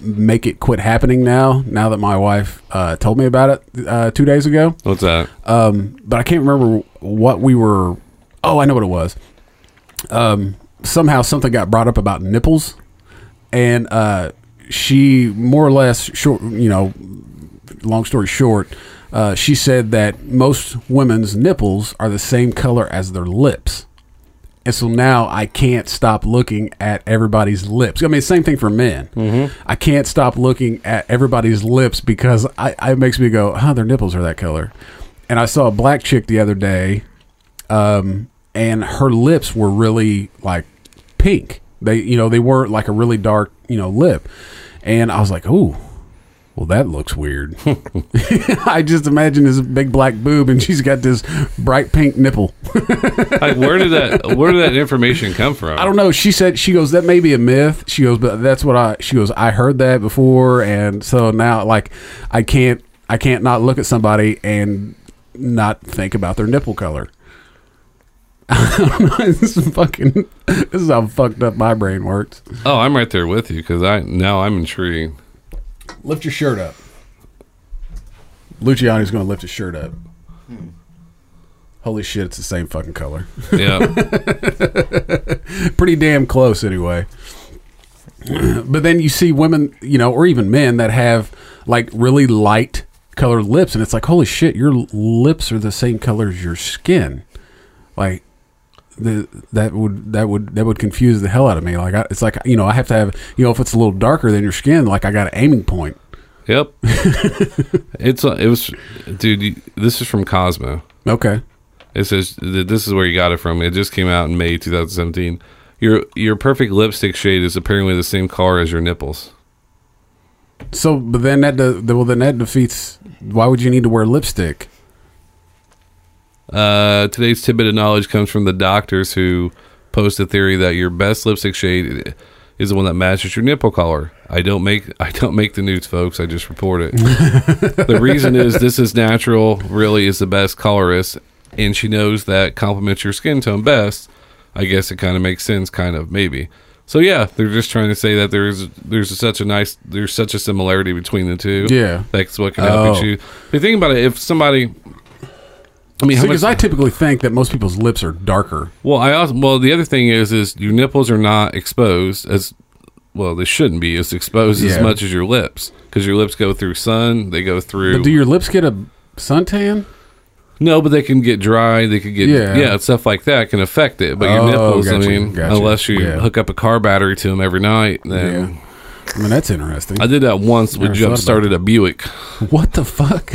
make it quit happening now. Now that my wife uh, told me about it uh, two days ago, What's that? um, but I can't remember what we were. Oh, I know what it was. Um, somehow something got brought up about nipples, and uh, she more or less short. You know, long story short, uh, she said that most women's nipples are the same color as their lips. And so now I can't stop looking at everybody's lips. I mean, same thing for men. Mm-hmm. I can't stop looking at everybody's lips because I, I it makes me go, "Huh, their nipples are that color." And I saw a black chick the other day, um, and her lips were really like pink. They, you know, they weren't like a really dark, you know, lip. And I was like, "Ooh, well, that looks weird." I just imagine this big black boob, and she's got this bright pink nipple. Like, where did that where did that information come from? I don't know. She said she goes that may be a myth. She goes, but that's what I. She goes, I heard that before, and so now like I can't I can't not look at somebody and not think about their nipple color. I don't know. This is fucking. This is how fucked up my brain works. Oh, I'm right there with you because I now I'm intrigued. Lift your shirt up. Luciani's going to lift his shirt up. Holy shit! It's the same fucking color. Yeah, pretty damn close anyway. but then you see women, you know, or even men that have like really light colored lips, and it's like, holy shit, your lips are the same color as your skin. Like the that would that would that would confuse the hell out of me. Like I, it's like you know, I have to have you know, if it's a little darker than your skin, like I got an aiming point. yep. it's uh, it was, dude. You, this is from Cosmo. Okay. It says this is where you got it from. It just came out in May 2017. Your your perfect lipstick shade is apparently the same color as your nipples. So, but then that de- well, then that defeats. Why would you need to wear lipstick? Uh, today's tidbit of knowledge comes from the doctors who post a theory that your best lipstick shade is the one that matches your nipple color. I don't make I don't make the news, folks. I just report it. the reason is this is natural. Really, is the best colorist, and she knows that complements your skin tone best. I guess it kind of makes sense, kind of maybe. So yeah, they're just trying to say that there's there's such a nice there's such a similarity between the two. Yeah. that's what can help Oh. you. The thing about it, if somebody, I mean, Because I typically think that most people's lips are darker. well, I also well the other thing is is your nipples are not exposed as well they shouldn't be as exposed as Yeah. much as your lips because your lips go through sun they go through But do your lips get a suntan? no but they can get dry they could get Yeah. yeah, stuff like that can affect it but your Oh, nipples gotcha, I mean gotcha. unless you Yeah. hook up a car battery to them every night then Yeah. I mean, that's interesting. I did that once with Never jump thought about started a Buick what the fuck?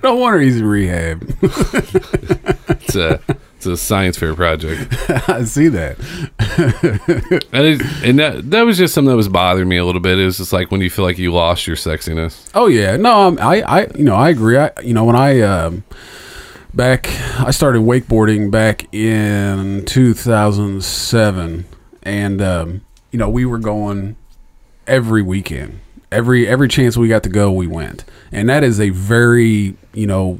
no wonder he's in rehab. it's a it's a science fair project I see that. and, it, and that that was just something that was bothering me a little bit it was just like when you feel like you lost your sexiness Oh yeah, no, um, I, I, you know, I agree. I, you know, when I um, back, I started wakeboarding back in 2007, and um, you know, we were going every weekend, every every chance we got to go, we went, and that is a very, you know,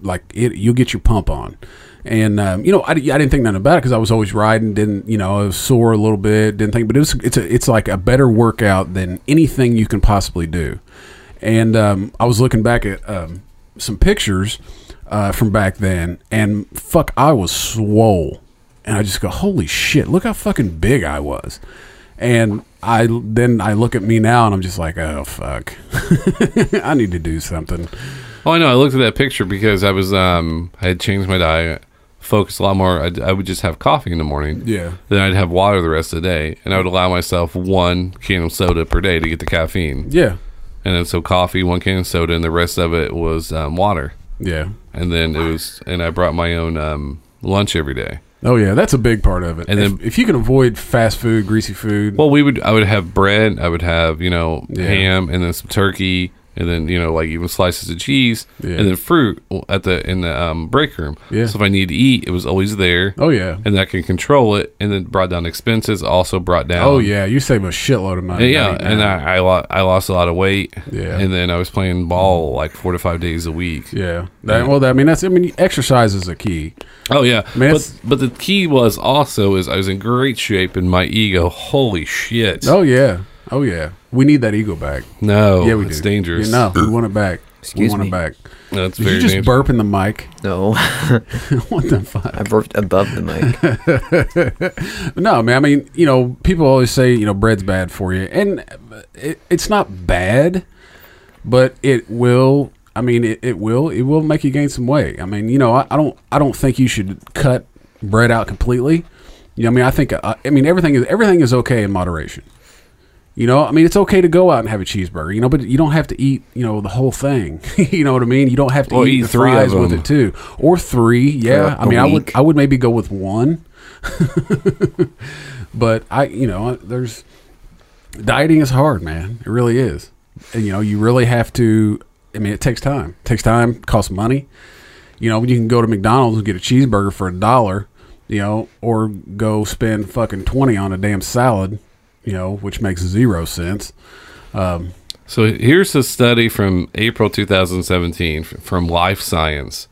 like it, you'll get your pump on. And um, you know, I, I didn't think nothing about it because I was always riding. Didn't you know? I was sore a little bit. Didn't think, but it was it's a, it's like a better workout than anything you can possibly do. And um, I was looking back at um, some pictures uh, from back then, and fuck, I was swole. And I just go, holy shit! Look how fucking big I was. And I then I look at me now, and I'm just like, oh fuck, I need to do something. Oh, I know. I looked at that picture because I was um I had changed my diet, focus a lot more. I'd, I would just have coffee in the morning. Yeah. Then I'd have water the rest of the day, and I would allow myself one can of soda per day to get the caffeine. Yeah. And then so coffee, one can of soda, and the rest of it was um, water. Yeah. And then it was, and I brought my own um, lunch every day. Oh yeah, that's a big part of it. And if, then- if you can avoid fast food, greasy food, Well, we would. I would have bread. I would have you know Yeah. ham, and then some turkey, and then you know like even slices of cheese, Yeah. and then fruit at the in the um, break room. Yeah. So if I need to eat, it was always there. oh yeah, and I can control it, and then brought down expenses. Also brought down. oh yeah, you save a shitload of money. And yeah, and. I I, lo- I lost a lot of weight. Yeah. and then I was playing ball like four to five days a week. yeah. That, well, that, I mean that's I mean exercise is a key. Oh yeah, mean, but but the key was also is I was in great shape, and my ego. Holy shit! Oh yeah, oh yeah. We need that ego back. no, yeah, we it's do. dangerous. Yeah, no, we want it back. Excuse we want me. it back. that's Did very you just dangerous. burp in the mic? No, what the fuck? I burped above the mic. No, man. I mean, you know, people always say, you know, bread's bad for you, and it, it's not bad, but it will. I mean, it, it will. It will make you gain some weight. I mean, you know, I, I don't. I don't think you should cut bread out completely. You know, I mean, I think. uh, I mean, everything is everything is okay in moderation. You know, I mean, it's okay to go out and have a cheeseburger. You know, but you don't have to eat. You know, the whole thing. you know what I mean? You don't have to Or eat, eat the three fries with it too, or three. Yeah, I mean, I would. I would maybe go with one. But I, you know, there's dieting is hard, man. It really is. And, you know, you really have to. I mean, it takes time. It takes time. Costs money. You know, you can go to McDonald's and get a cheeseburger for a dollar. You know, or go spend fucking twenty on a damn salad. You know, which makes zero sense. So here's a study from April 2017 from Life Science.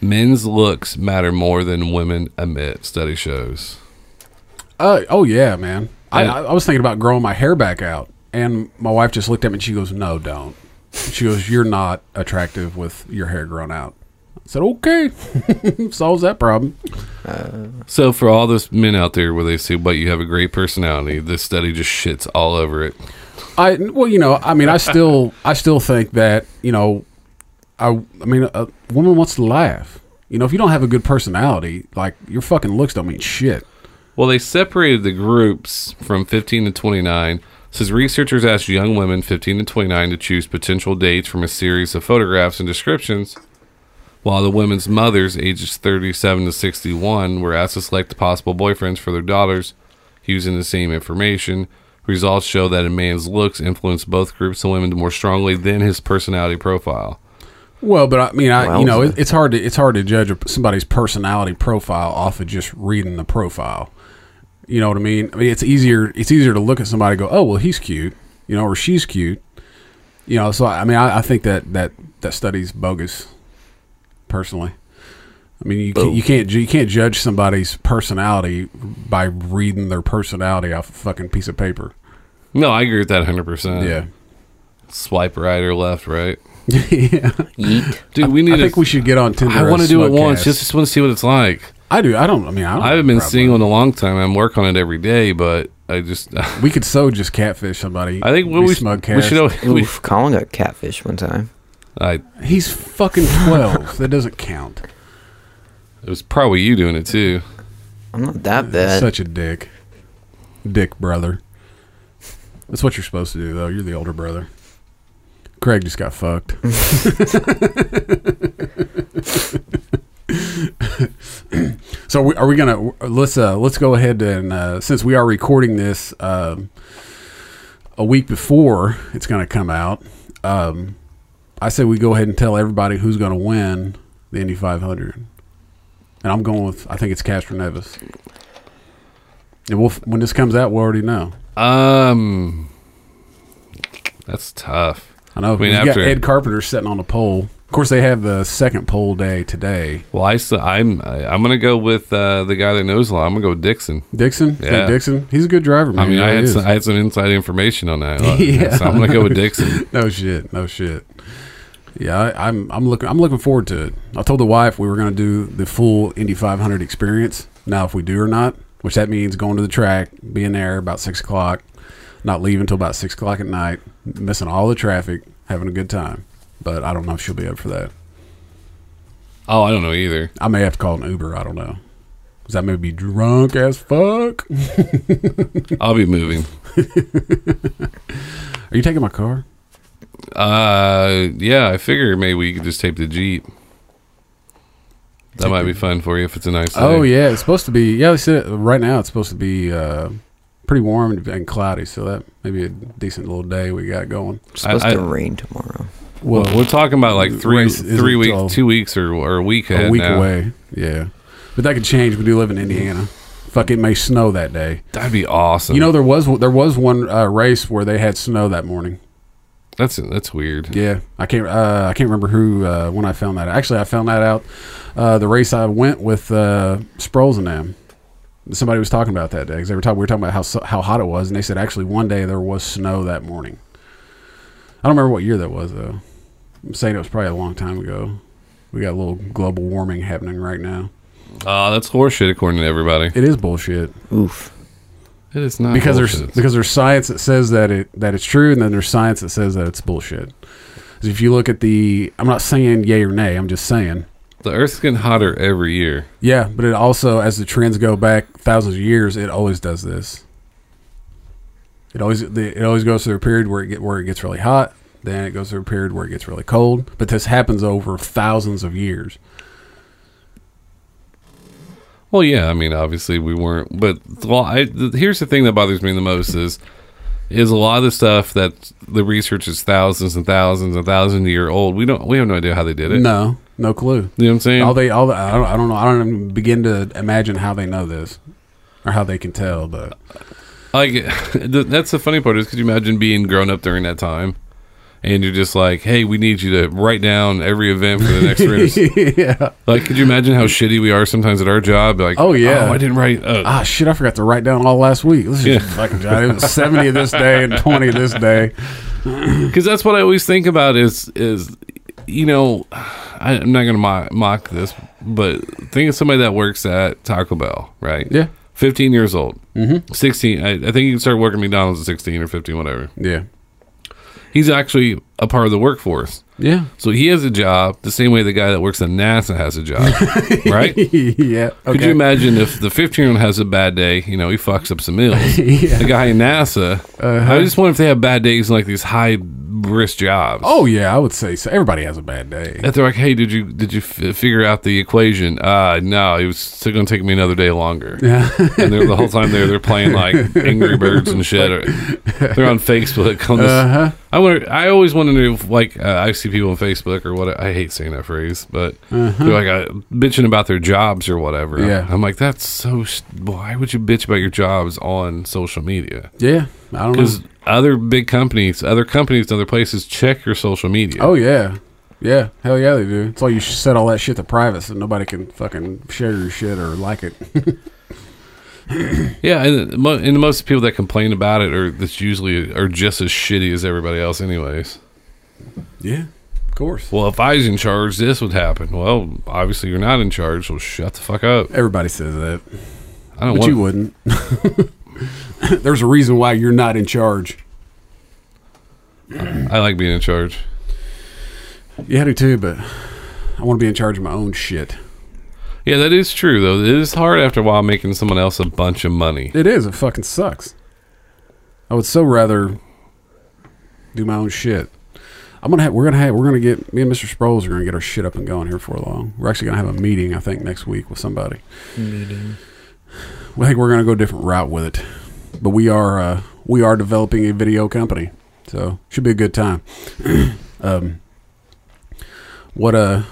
Men's looks matter more than women admit. Study shows. Uh, oh yeah, man. I, I was thinking about growing my hair back out, and my wife just looked at me and she goes, "No, don't." She goes, "You're not attractive with your hair grown out." I said, "Okay, solves that problem." Uh, so for all those men out there where they say, "But you have a great personality," this study just shits all over it. I well, you know, I mean, I still, I still think that you know, I, I mean, a woman wants to laugh. You know, if you don't have a good personality, like your fucking looks don't mean shit. Well, they separated the groups from 15 to 29. Says researchers asked young women 15 to 29 to choose potential dates from a series of photographs and descriptions, while the women's mothers, ages 37 to 61, were asked to select the possible boyfriends for their daughters using the same information. Results show that a man's looks influence both groups of women more strongly than his personality profile. Well, but I mean, I you know, it, it's hard to it's hard to judge a- somebody's personality profile off of just reading the profile. You know what I mean? I mean, it's easier it's easier to look at somebody and go, oh well, he's cute, you know, or she's cute, you know. So I mean, I, I think that that that study's bogus. Personally, I mean, you oh. can't, you can't you can't judge somebody's personality by reading their personality off a fucking piece of paper. No, I agree with that 100%. Yeah, Swipe right or left, right? yeah. Yeet. Dude, we need I to. think we should get on Tinder. I want to do it once. Just, just want to see what it's like. I do. I don't. I mean, I, don't I haven't been a problem. single in a long time. I'm working on it every day, but I just We could so just catfish somebody. I think Be we, smug we should. cast. al- We, Oof, Colin got catfish one time. I, He's fucking twelve. that doesn't count. it was probably you doing it too. I'm not that bad. Such a dick, dick brother. That's what you're supposed to do, though. You're the older brother. Craig just got fucked. so we, are we gonna let's uh let's go ahead and uh, since we are recording this um, a week before it's gonna come out, um, I say we go ahead and tell everybody who's gonna win the Indy 500, and I'm going with I think it's Castroneves. And we'll, when this comes out, we'll already know. Um, that's tough. I know. I mean, you after- got Ed Carpenter sitting on the pole. Of course, they have the second pole day today. Well, I, I'm I'm gonna go with uh, the guy that knows a lot. I'm gonna go with Dixon. Dixon, Yeah. yeah. Dixon, he's a good driver. Man. I mean, He I had some. I had some inside information on that. Yeah. so I'm gonna go with Dixon. no shit, no shit. Yeah, I, I'm I'm looking I'm looking forward to it. I told the wife we were going to do the full Indy 500 experience. Now, if we do or not, which that means going to the track, being there about six o'clock, not leaving until about six o'clock at night, missing all the traffic, having a good time. But I don't know if she'll be up for that. Oh, I don't know either. I may have to call an Uber. I don't know. Cause I may be drunk as fuck. I'll be moving. Are you taking my car? Uh, yeah, I figure maybe we could just tape the Jeep. That might be fun for you if it's a nice day. Oh yeah, it's supposed to be. Yeah, they said it- right now it's supposed to be uh, pretty warm and- and cloudy, so that may be a decent little day we got going. It's supposed I- to rain tomorrow. Well, we're talking about like three, three weeks, till- two weeks, or, or a week ahead a week now. away. Yeah, but that could change. We do live in Indiana. Fuck, it may snow that day. That'd be awesome. You know, there was there was one uh, race where they had snow that morning. That's that's weird. Yeah, I can't uh, I can't remember who uh, when I found that. Actually, I found that out uh, the race I went with uh, Sproles and them. Somebody was talking about that day because they were talking. We were talking about how how hot it was, and they said actually one day there was snow that morning. I don't remember what year that was though. I'm saying it was probably a long time ago. We got a little global warming happening right now. Oh, that's horseshit according to everybody. It is bullshit Oof. It is not because there's because there's science that says that it that it's true, and then there's science that says that it's bullshit. If you look at the, I'm not saying yay or nay. I'm just saying the Earth's getting hotter every year. Yeah, but it also, as the trends go back thousands of years, it always does this. It always it always goes through a period where it get where it gets really hot, then it goes through a period where it gets really cold. But this happens over thousands of years. Well, yeah, I mean, obviously we weren't, but well, I, here's the thing that bothers me the most is is a lot of the stuff that the research is thousands and thousands and thousands of year old. We don't, we have no idea how they did it. No, no clue. You know what I'm saying? All they, all the, I don't, I don't know. I don't even begin to imagine how they know this or how they can tell. But like that's the funny part is could you imagine being grown up during that time and you're just like hey we need you to write down every event for the next race yeah, like could you imagine how shitty we are sometimes at our job like Oh, yeah. oh, i didn't write uh, ah, shit, I forgot to write down all last week. This is Yeah. fucking Johnny. It was seventy this day and twenty this day. because that's what i always think about is is you know I, i'm not gonna mock, mock this but think of somebody that works at taco bell right Yeah, 15 years old mm-hmm. 16 I, I think you can start working mcdonald's at 16 or 15 whatever yeah, he's actually a part of the workforce yeah. So he has a job the same way the guy that works at NASA has a job, right? yeah. Could you imagine if the 15 year old has a bad day, you know, he fucks up some meals. Yeah. The guy in NASA, I uh-huh. just wonder if they have bad days in like these high risk jobs. Oh yeah, I would say so. Everybody has a bad day. That they're like, hey, did you did you f- figure out the equation? Uh, no, it was still going to take me another day longer. Yeah. and they're, the whole time there, they're playing like Angry Birds and shit. Or, they're on Facebook. On this, Uh-huh. I wonder. I always want to know, if, like, uh, I see people on Facebook or what. I hate saying that phrase, but they're like uh, bitching about their jobs or whatever. Uh-huh. Yeah. I'm like, that's so. sh- Why would you bitch about your jobs on social media? Yeah, I don't know. Because other big companies, other companies, other places check your social media. Oh yeah, yeah, hell yeah, they do. That's why you set all that shit to private so nobody can fucking share your shit or like it. Yeah, and, uh, and most people that complain about it are that's usually are just as shitty as everybody else, anyways. yeah, of course. Well, if I was in charge, this would happen. Well, obviously you're not in charge, so shut the fuck up. Everybody says that, I don't but want. you wouldn't. There's a reason why you're not in charge. I like being in charge. Yeah, I do too, but I want to be in charge of my own shit. Yeah, that is true though. It is hard after a while making someone else a bunch of money. It is. It fucking sucks. I would so rather do my own shit. I'm gonna have. We're gonna have. We're gonna get. Me and Mr. Sproles are gonna get our shit up and going here for a long. We're actually gonna have a meeting. I think next week with somebody. Meeting. I think we're gonna go a different route with it. But we are. Uh, we are developing a video company, so should be a good time. um. What? Uh.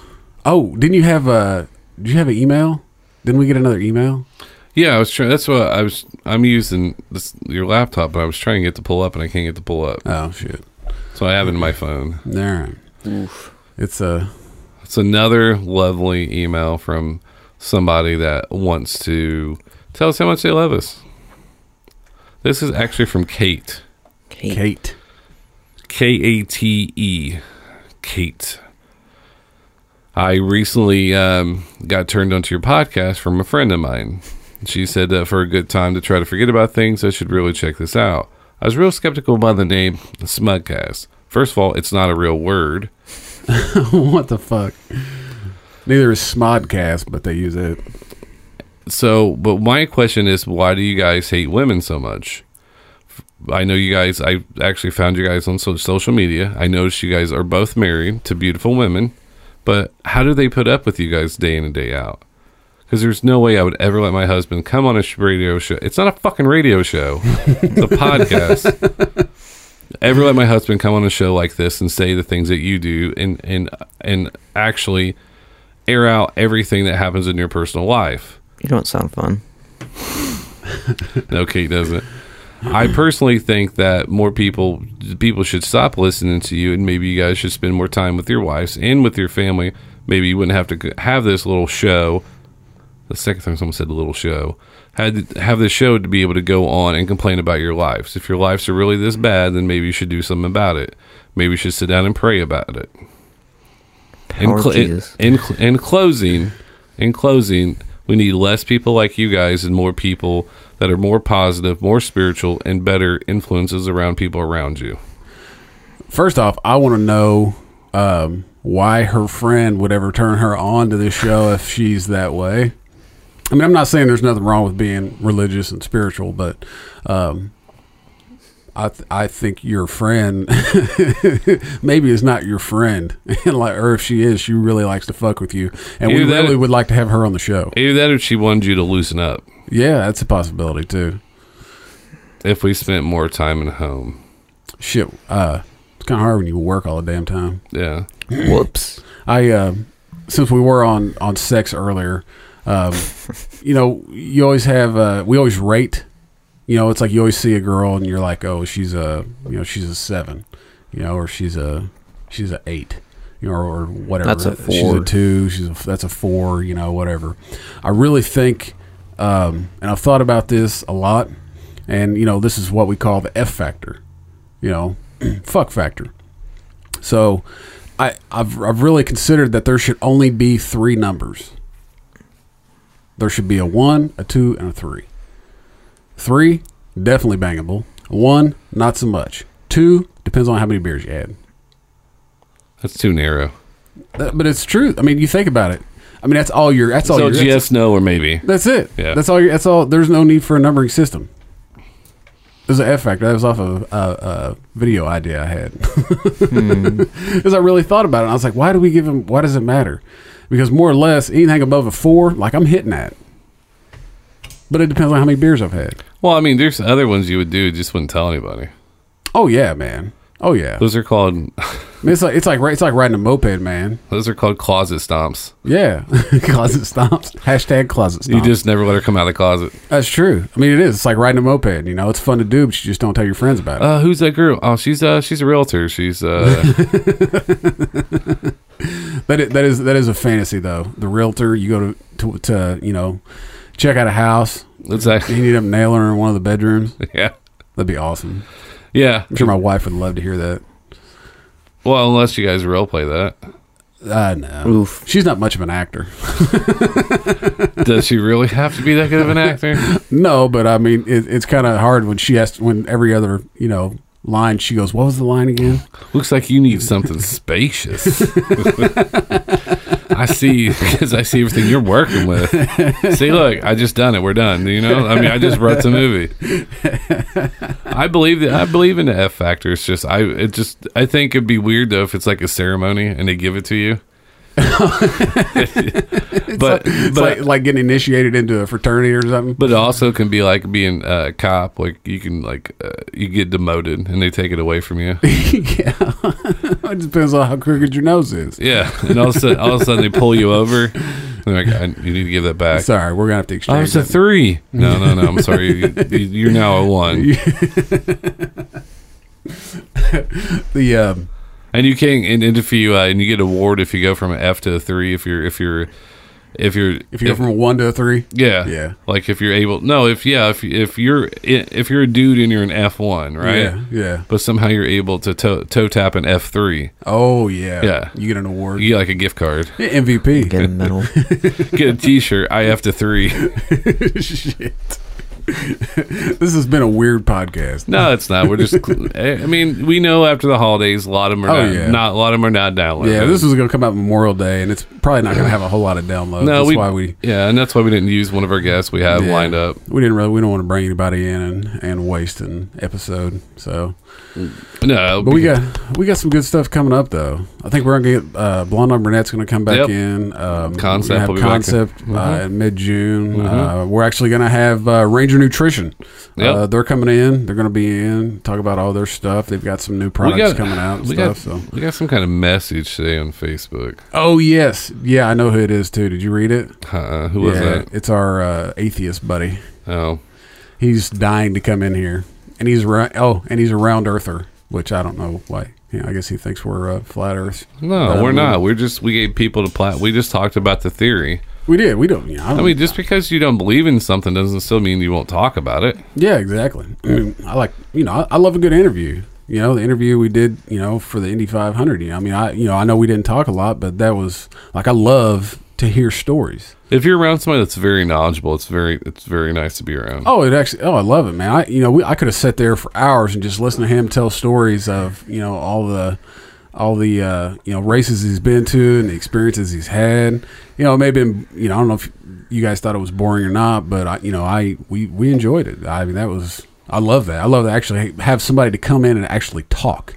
Oh, didn't you have a? Did you have an email? Didn't we get another email? Yeah, I was trying. That's what I was. I'm using this your laptop, but I was trying to get to pull up, and I can't get to pull up. Oh shit! So I have it in my phone. All right. Oof. It's a. It's another lovely email from somebody that wants to tell us how much they love us. This is actually from Kate. Kate. Kate. K A T E. Kate. I recently um, got turned onto your podcast from a friend of mine. She said that for a good time to try to forget about things, I should really check this out. I was real skeptical by the name Smugcast. First of all, it's not a real word. what the fuck? Neither is Smodcast, but they use it. So, but my question is, why do you guys hate women so much? I know you guys. I actually found you guys on so- social media. I noticed you guys are both married to beautiful women, but how do they put up with you guys day in and day out? Because there's no way I would ever let my husband come on a radio show. It's not a fucking radio show. it's a podcast. Ever let my husband come on a show like this and say the things that you do, and and and actually air out everything that happens in your personal life? You don't sound fun. No, Kate doesn't. I personally think that more people people should stop listening to you, and maybe you guys should spend more time with your wives and with your family. Maybe you wouldn't have to have this little show. The second time someone said a little show, had to have this show to be able to go on and complain about your lives. If your lives are really this bad, then maybe you should do something about it. Maybe you should sit down and pray about it. In, cl- in, in, in closing, in closing, we need less people like you guys and more people that are more positive, more spiritual, and better influences around people around you. First off, I want to know um, why her friend would ever turn her on to this show if she's that way. I mean, I'm not saying there's nothing wrong with being religious and spiritual, but um, I th- I think your friend maybe is not your friend, and like, or if she is, she really likes to fuck with you, and we Either that- really would like to have her on the show. Either that or she wanted you to loosen up. Yeah, that's a possibility too. If we spent more time at home. Shit, uh, it's kind of hard when you work all the damn time. Yeah. Whoops. I uh, since we were on on sex earlier, um, you know, you always have uh, we always rate. You know, it's like you always see a girl and you're like, oh, she's a you know she's a seven, you know, or she's a she's a eight, you know, or, whatever. That's a She's a two. She's a, that's a four. You know, whatever. I really think, um, and I've thought about this a lot, and you know, this is what we call the F factor. You know, fuck factor. So, I I've I've really considered that there should only be three numbers. There should be a one, a two, and a three. Three, definitely bangable. One, not so much. Two, depends on how many beers you had. That's too narrow. But it's true. I mean, you think about it. I mean, that's all your. That's all So your. Yes, no, or maybe. that's it. Yeah. That's all. Your, that's all. There's no need for a numbering system. There's an F factor. That was off of a, a video idea I had. Hmm. Because I really thought about it. I was like, why do we give him? Why does it matter? Because more or less, anything above a four, like I'm hitting that. But it depends on how many beers I've had. Well, I mean, there's other ones you would do, just wouldn't tell anybody. Oh yeah, man. Oh yeah. Those are called I mean, it's like it's like it's like riding a moped, man. those are called closet stomps. Yeah, closet stomps. Hashtag closet stomps. You just never let her come out of the closet. That's true. I mean, it is. It's like riding a moped. You know, it's fun to do, but you just don't tell your friends about it. Uh, who's that girl? Oh, she's uh, she's a realtor. She's uh, That is, that is that is a fantasy though. The realtor, you go to, to to you know check out a house. It's like, You need up nailing her in one of the bedrooms. yeah, That'd be awesome. yeah. I'm sure my wife would love to hear that. Well, unless you guys role play that, Uh, no. Oof. She's not much of an actor. does she really have to be that good of an actor? No, but I mean, it, it's kind of hard when she has to, when every other you know line she goes, "What was the line again?" Looks like you need something spacious. I see because I see everything you're working with. See, look, I just done it. We're done. You know, I mean, I just wrote the movie. I believe that. I believe in the F factor. It's just, I, it just, I think it'd be weird though if it's like a ceremony and they give it to you. but It's but like like getting initiated into a fraternity or something. but it also can be like being a cop. Like you can like uh, you get demoted and they take it away from you. yeah, it depends on how crooked your nose is. Yeah, and all of a sudden, all of a sudden they pull you over. They're like, "You need to give that back." Sorry, we're gonna have to exchange. Oh, exchange. it's a three. No, no, no. I'm sorry. You, you- you're now a one, the um, and you can't. And, and if you uh, and you get award if you go from an F to a three. If you're if you're if you're if you go from a one to a three, yeah Yeah. like if you're able no if yeah if if you're if you're a dude and you're an F one right Yeah, yeah. but somehow you're able to toe, toe tap an F three Oh yeah, Yeah. You get an award. you get like a gift card Yeah, MVP. Get a medal. get a T shirt I F to three Shit. This has been a weird podcast. No, it's not. We're just. Eh, I mean, we know after the holidays, a lot of them are Oh, not, yeah. not. A lot of them are not downloaded. Yeah, this is going to come out Memorial Day, and it's probably not going to have a whole lot of downloads. no. That's we, why we Yeah, and that's why we didn't use one of our guests we have yeah, lined up. We didn't really. We don't want to bring anybody in and, and waste an episode. So, No, but we got we got some good stuff coming up though. I think we're going to get uh, Blonde on Brunette's going to come back Yep. in. Um, Concept we're gonna have will be back in. concept uh, in mid June. Mhm. Uh, we're actually going to have uh, Ranger Nutrition. Yep. Uh, they're coming in. They're going to be in. Talk about all their stuff. They've got some new products got coming out. And we stuff. got so. we got some kind of message today on Facebook. Oh yes, yeah, I know who it is too. Did you read it? Uh, who was yeah, that? it's our uh, atheist buddy. Oh, He's dying to come in here, and he's ra- oh, and he's a round earther, which I don't know why. Yeah, I guess he thinks we're uh, flat Earth. no, we're not. We're just we gave people to plat. We just talked about the theory. We did. We don't. Know, I, I don't, mean, just because you don't believe in something doesn't still mean you won't talk about it. yeah, exactly. I, mean, I like you know, I, I love a good interview. You know, the interview we did, you know, for the Indy 500. You know, I mean, I you know, I know we didn't talk a lot, but that was like I love to hear stories. If you're around somebody that's very knowledgeable, it's very it's very nice to be around. Oh, it actually. Oh, I love it, man. I you know we, I could have sat there for hours and just listened to him tell stories of you know all the all the uh, you know races he's been to and the experiences he's had. You know, maybe you know I don't know if you guys thought it was boring or not, but I you know I we we enjoyed it. I mean that was I love that. I love to actually have somebody to come in and actually talk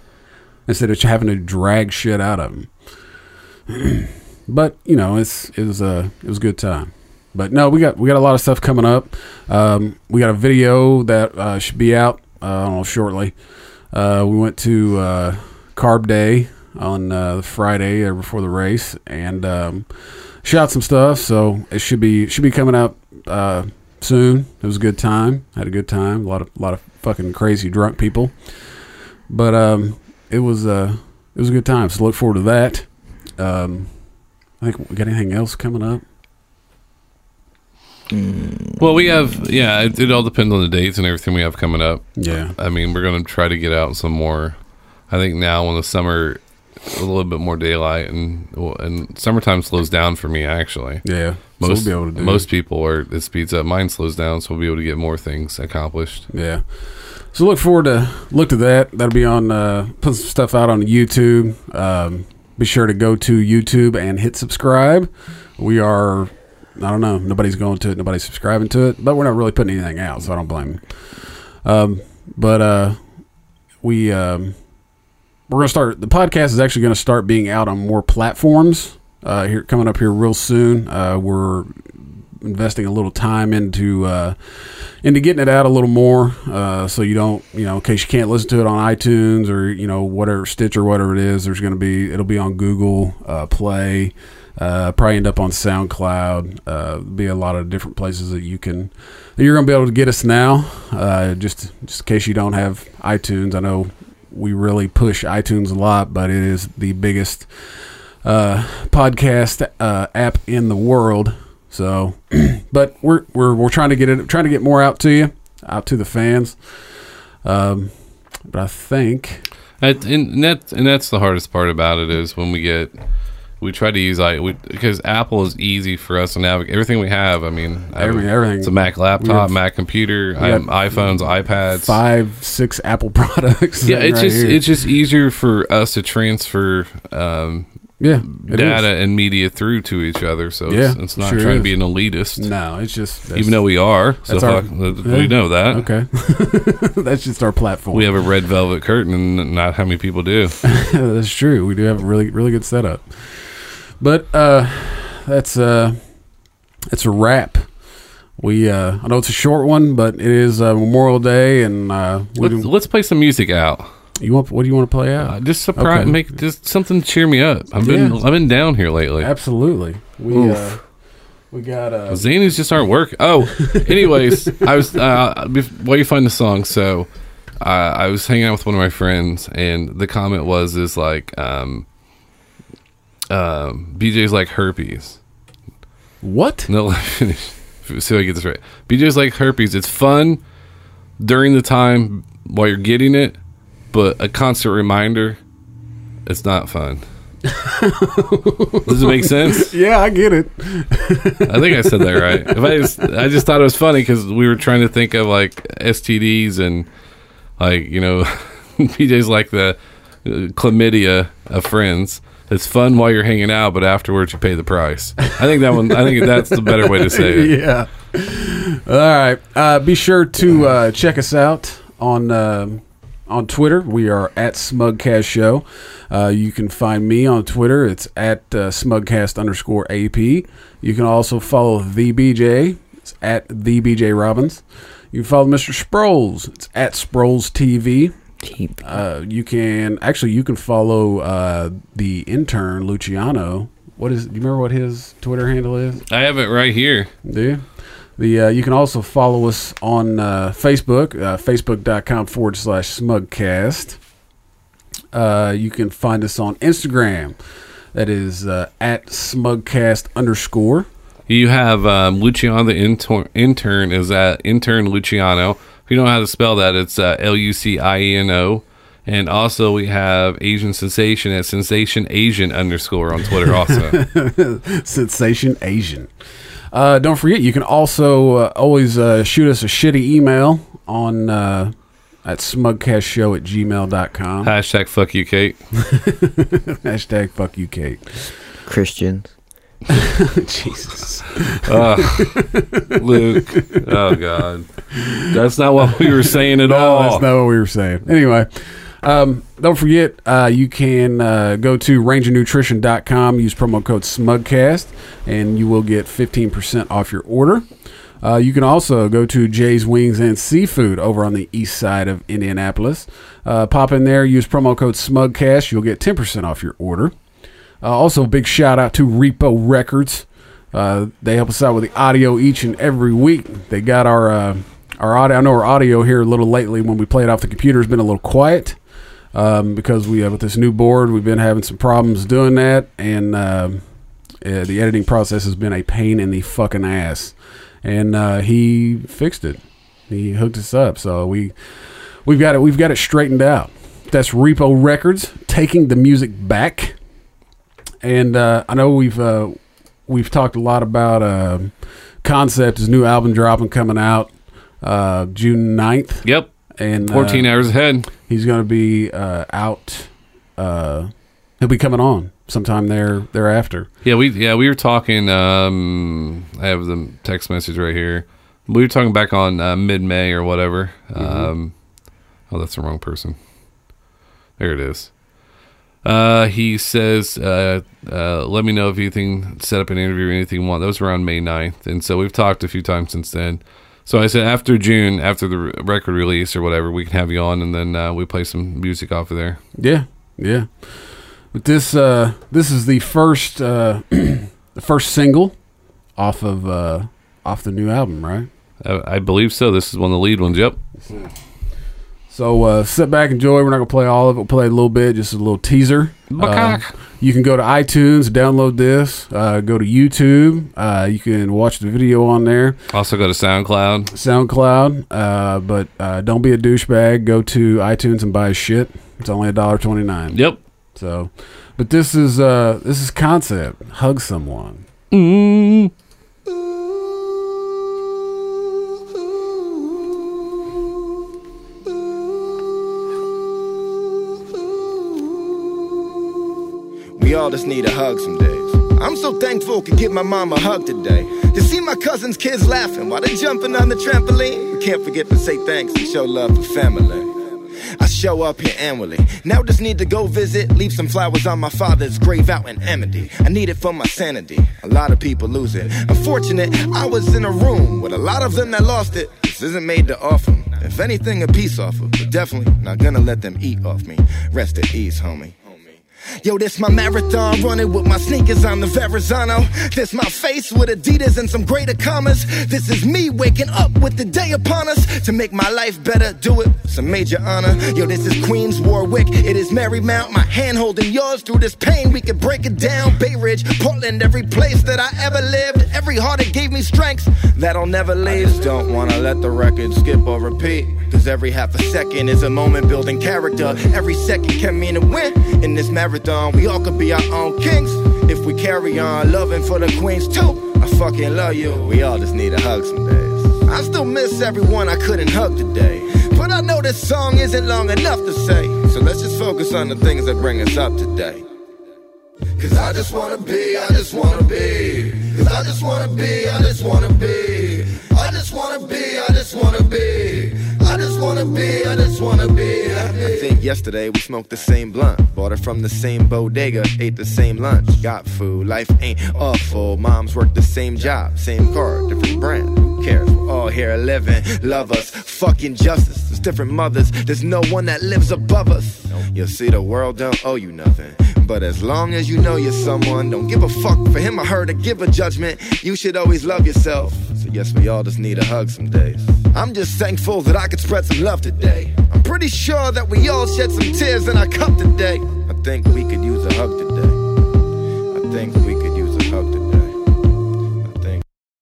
instead of having to drag shit out of them. but you know it's it was a it was a good time. But no, we got we got a lot of stuff coming up. Um, we got a video that uh, should be out uh, know shortly. Uh, we went to uh, Carb Day on uh, Friday uh, before the race and um, shot some stuff. So it should be should be coming out uh, soon. It was a good time. Had a good time. A lot of a lot of fucking crazy drunk people. But um, it was uh, it was a good time. So look forward to that. Um, I think we got anything else coming up. Well, we have yeah. It, it all depends on the dates and everything we have coming up. Yeah. I mean, we're gonna try to get out some more. I think now when the summer, a little bit more daylight and and summertime slows down for me actually. Yeah. Most so we'll be able to do most people are it speeds up. Mine slows down, so we'll be able to get more things accomplished. Yeah. So look forward to look to that. That'll be on uh put some stuff out on YouTube. Um be sure to go to YouTube and hit subscribe. We are I don't know, nobody's going to it, nobody's subscribing to it, but we're not really putting anything out, so I don't blame them. Um but uh we um we're gonna start the podcast is actually gonna start being out on more platforms. Uh here coming up here real soon. Uh we're investing a little time into uh into getting it out a little more uh, so you don't you know in case you can't listen to it on itunes or you know whatever stitch or whatever it is there's going to be it'll be on google uh, play uh, probably end up on soundcloud uh, be a lot of different places that you can that you're going to be able to get us now uh, just just in case you don't have itunes. I know we really push itunes a lot but it is the biggest uh, podcast uh, app in the world so, but we're we're we're trying to get it trying to get more out to you, out to the fans. Um, but I think And, and that and that's the hardest part about it is when we get we try to use i we, because Apple is easy for us to navigate everything we have. I mean, I Everything-. It's a Mac laptop, have- Mac computer, I iPhones, iPads. five six Apple products. yeah, it's right just here. it's just easier for us to transfer um, yeah data is. and media through to each other. So Yeah, it's, it's not sure trying is. to be an elitist, No, it's just even though we are. So our- fuck, yeah. we know that. okay, that's just our platform. We have a red velvet curtain, and not how many people do. that's true. We do have a really really good setup. But uh, that's uh, that's a wrap. We uh, I know it's a short one, but it is uh, Memorial Day, and uh, Let's, let's play some music out. You want what do you want to play out? Uh, just surprise, Okay. make just something to cheer me up. I've been Yeah. I've been down here lately. Absolutely. We uh, we got uh, Zanies just aren't working. Oh, anyways, I was uh, while you find the song. So uh, I was hanging out with one of my friends, and the comment was is like, um, um, BJ's like herpes. what? No, let me finish. See if I get this right. BJ's like herpes. It's fun during the time while you're getting it, but a constant reminder, it's not fun. Does it make sense? Yeah, I get it. I think I said that right. If I just, I just thought it was funny because we were trying to think of like STDs and like you know, BJ's like the uh, chlamydia of friends. It's fun while you're hanging out, but afterwards you pay the price. I think that one. I think that's the better way to say it. yeah. All right. Uh, be sure to uh, check us out on um on Twitter. We are at Smugcast Show. Uh, you can find me on Twitter. It's at uh, Smugcast underscore AP. You can also follow the BJ. It's at the BJ Robbins. You can follow Mr. Sproles. It's at Sproles TV. Uh, you can actually you can follow uh, the intern Luciano. What is? Do you remember what his Twitter handle is? I have it right here. Do you? The uh, you can also follow us on uh, Facebook, uh, facebook.com forward slash smugcast. Uh, you can find us on Instagram. That is uh, at smugcast underscore. You have um, Luciano the intern, intern is at intern Luciano. If you don't know how to spell that, it's uh, L U C I E N O. And also we have Asian Sensation at Sensation Asian underscore on Twitter. Also, Sensation Asian. Uh, don't forget, you can also uh, always uh, shoot us a shitty email on uh, at smugcastshow at gmail.com. hashtag fuck you, Kate. Hashtag fuck you, Kate. Christians. Jesus. Luke. Oh God, that's not what we were saying at No, all. that's not what we were saying. Anyway, um, don't forget, uh, you can uh, go to rangernutrition.com, use promo code SMUGCAST, and you will get 15% off your order. Uh, you can also go to Jay's Wings and Seafood over on the east side of Indianapolis. Uh, pop in there, use promo code SMUGCAST, you'll get 10% off your order. Uh, also, big shout out to Repo Records. Uh, they help us out with the audio each and every week. They got our our audio. I know our audio here a little lately when we play it off the computer has been a little quiet um, because we have with this new board we've been having some problems doing that, and um uh, the editing process has been a pain in the fucking ass. And uh, he fixed it. He hooked us up, so we we've got it. We've got it straightened out. That's Repo Records taking the music back. And uh, I know we've uh, we've talked a lot about uh, Concept, his new album dropping coming out uh, June 9th. Yep, And uh, fourteen hours ahead. he's going to be uh, out. Uh, he'll be coming on sometime there thereafter. Yeah, we yeah we were talking. Um, I have the text message right here. We were talking back on uh, mid May or whatever. Um, oh, that's the wrong person. There it is. Uh, he says, uh, uh, "Let me know if you think set up an interview or anything you want." That was around May 9th. and so we've talked a few times since then. So I said after June, after the record release or whatever, we can have you on, and then uh, we play some music off of there. Yeah, yeah. But this uh, this is the first uh, the first single off of uh, off the new album, right? I, I believe so. This is one of the lead ones. Yep. So uh, sit back, enjoy. We're not gonna play all of it. We'll play a little bit, just a little teaser. Uh, you can go to iTunes, download this. Uh, go to YouTube. Uh, you can watch the video on there. Also go to SoundCloud. SoundCloud. Uh, but uh, don't be a douchebag. Go to iTunes and buy shit. It's only a dollar twenty nine. Yep. So, but this is uh, this is concept. Hug someone. We all just need a hug some days. I'm so thankful could give my mom a hug today. To see my cousin's kids laughing while they're jumping on the trampoline. We can't forget to say thanks and show love to family. I show up here annually. Now just need to go visit, leave some flowers on my father's grave out in Amity. I need it for my sanity. A lot of people lose it. Unfortunate, I was in a room with a lot of them that lost it. This isn't made to offer. If anything, a peace offer, but definitely not gonna let them eat off me. Rest at ease, homie. Yo, this my marathon running with my sneakers on the Verrazano. This my face with Adidas and some greater commas. This is me waking up with the day upon us to make my life better. Do it with some major honor. Yo, this is Queens Warwick. It is Marymount. My hand holding yours through this pain. We can break it down. Bay Ridge, Portland, every place that I ever lived. Every heart that gave me strength that'll never leave. I just don't wanna let the record skip or repeat. Cause every half a second is a moment building character. Every second can mean a win in this marathon. Marathon. We all could be our own kings if we carry on loving for the queens too. I fucking love you. We all just need a hug some days. I still miss everyone I couldn't hug today. But I know this song isn't long enough to say. So let's just focus on the things that bring us up today. Cause I just wanna be, I just wanna be. Cause I just wanna be, I just wanna be. I just wanna be, I just wanna be. I wanna be, I just wanna be. I think yesterday we smoked the same blunt. Bought it from the same bodega, ate the same lunch. Got food, life ain't awful. Moms work the same job, same car, different brand. Who cares? We're all here living, love us, fucking justice. There's different mothers, there's no one that lives above us. You'll see the world don't owe you nothing. But as long as you know you're someone, don't give a fuck for him or her to give a judgment. You should always love yourself. So, yes, we all just need a hug some days. I'm just thankful that I could spread some love today. I'm pretty sure that we all shed some tears in our cup today. I think we could use a hug today. I think we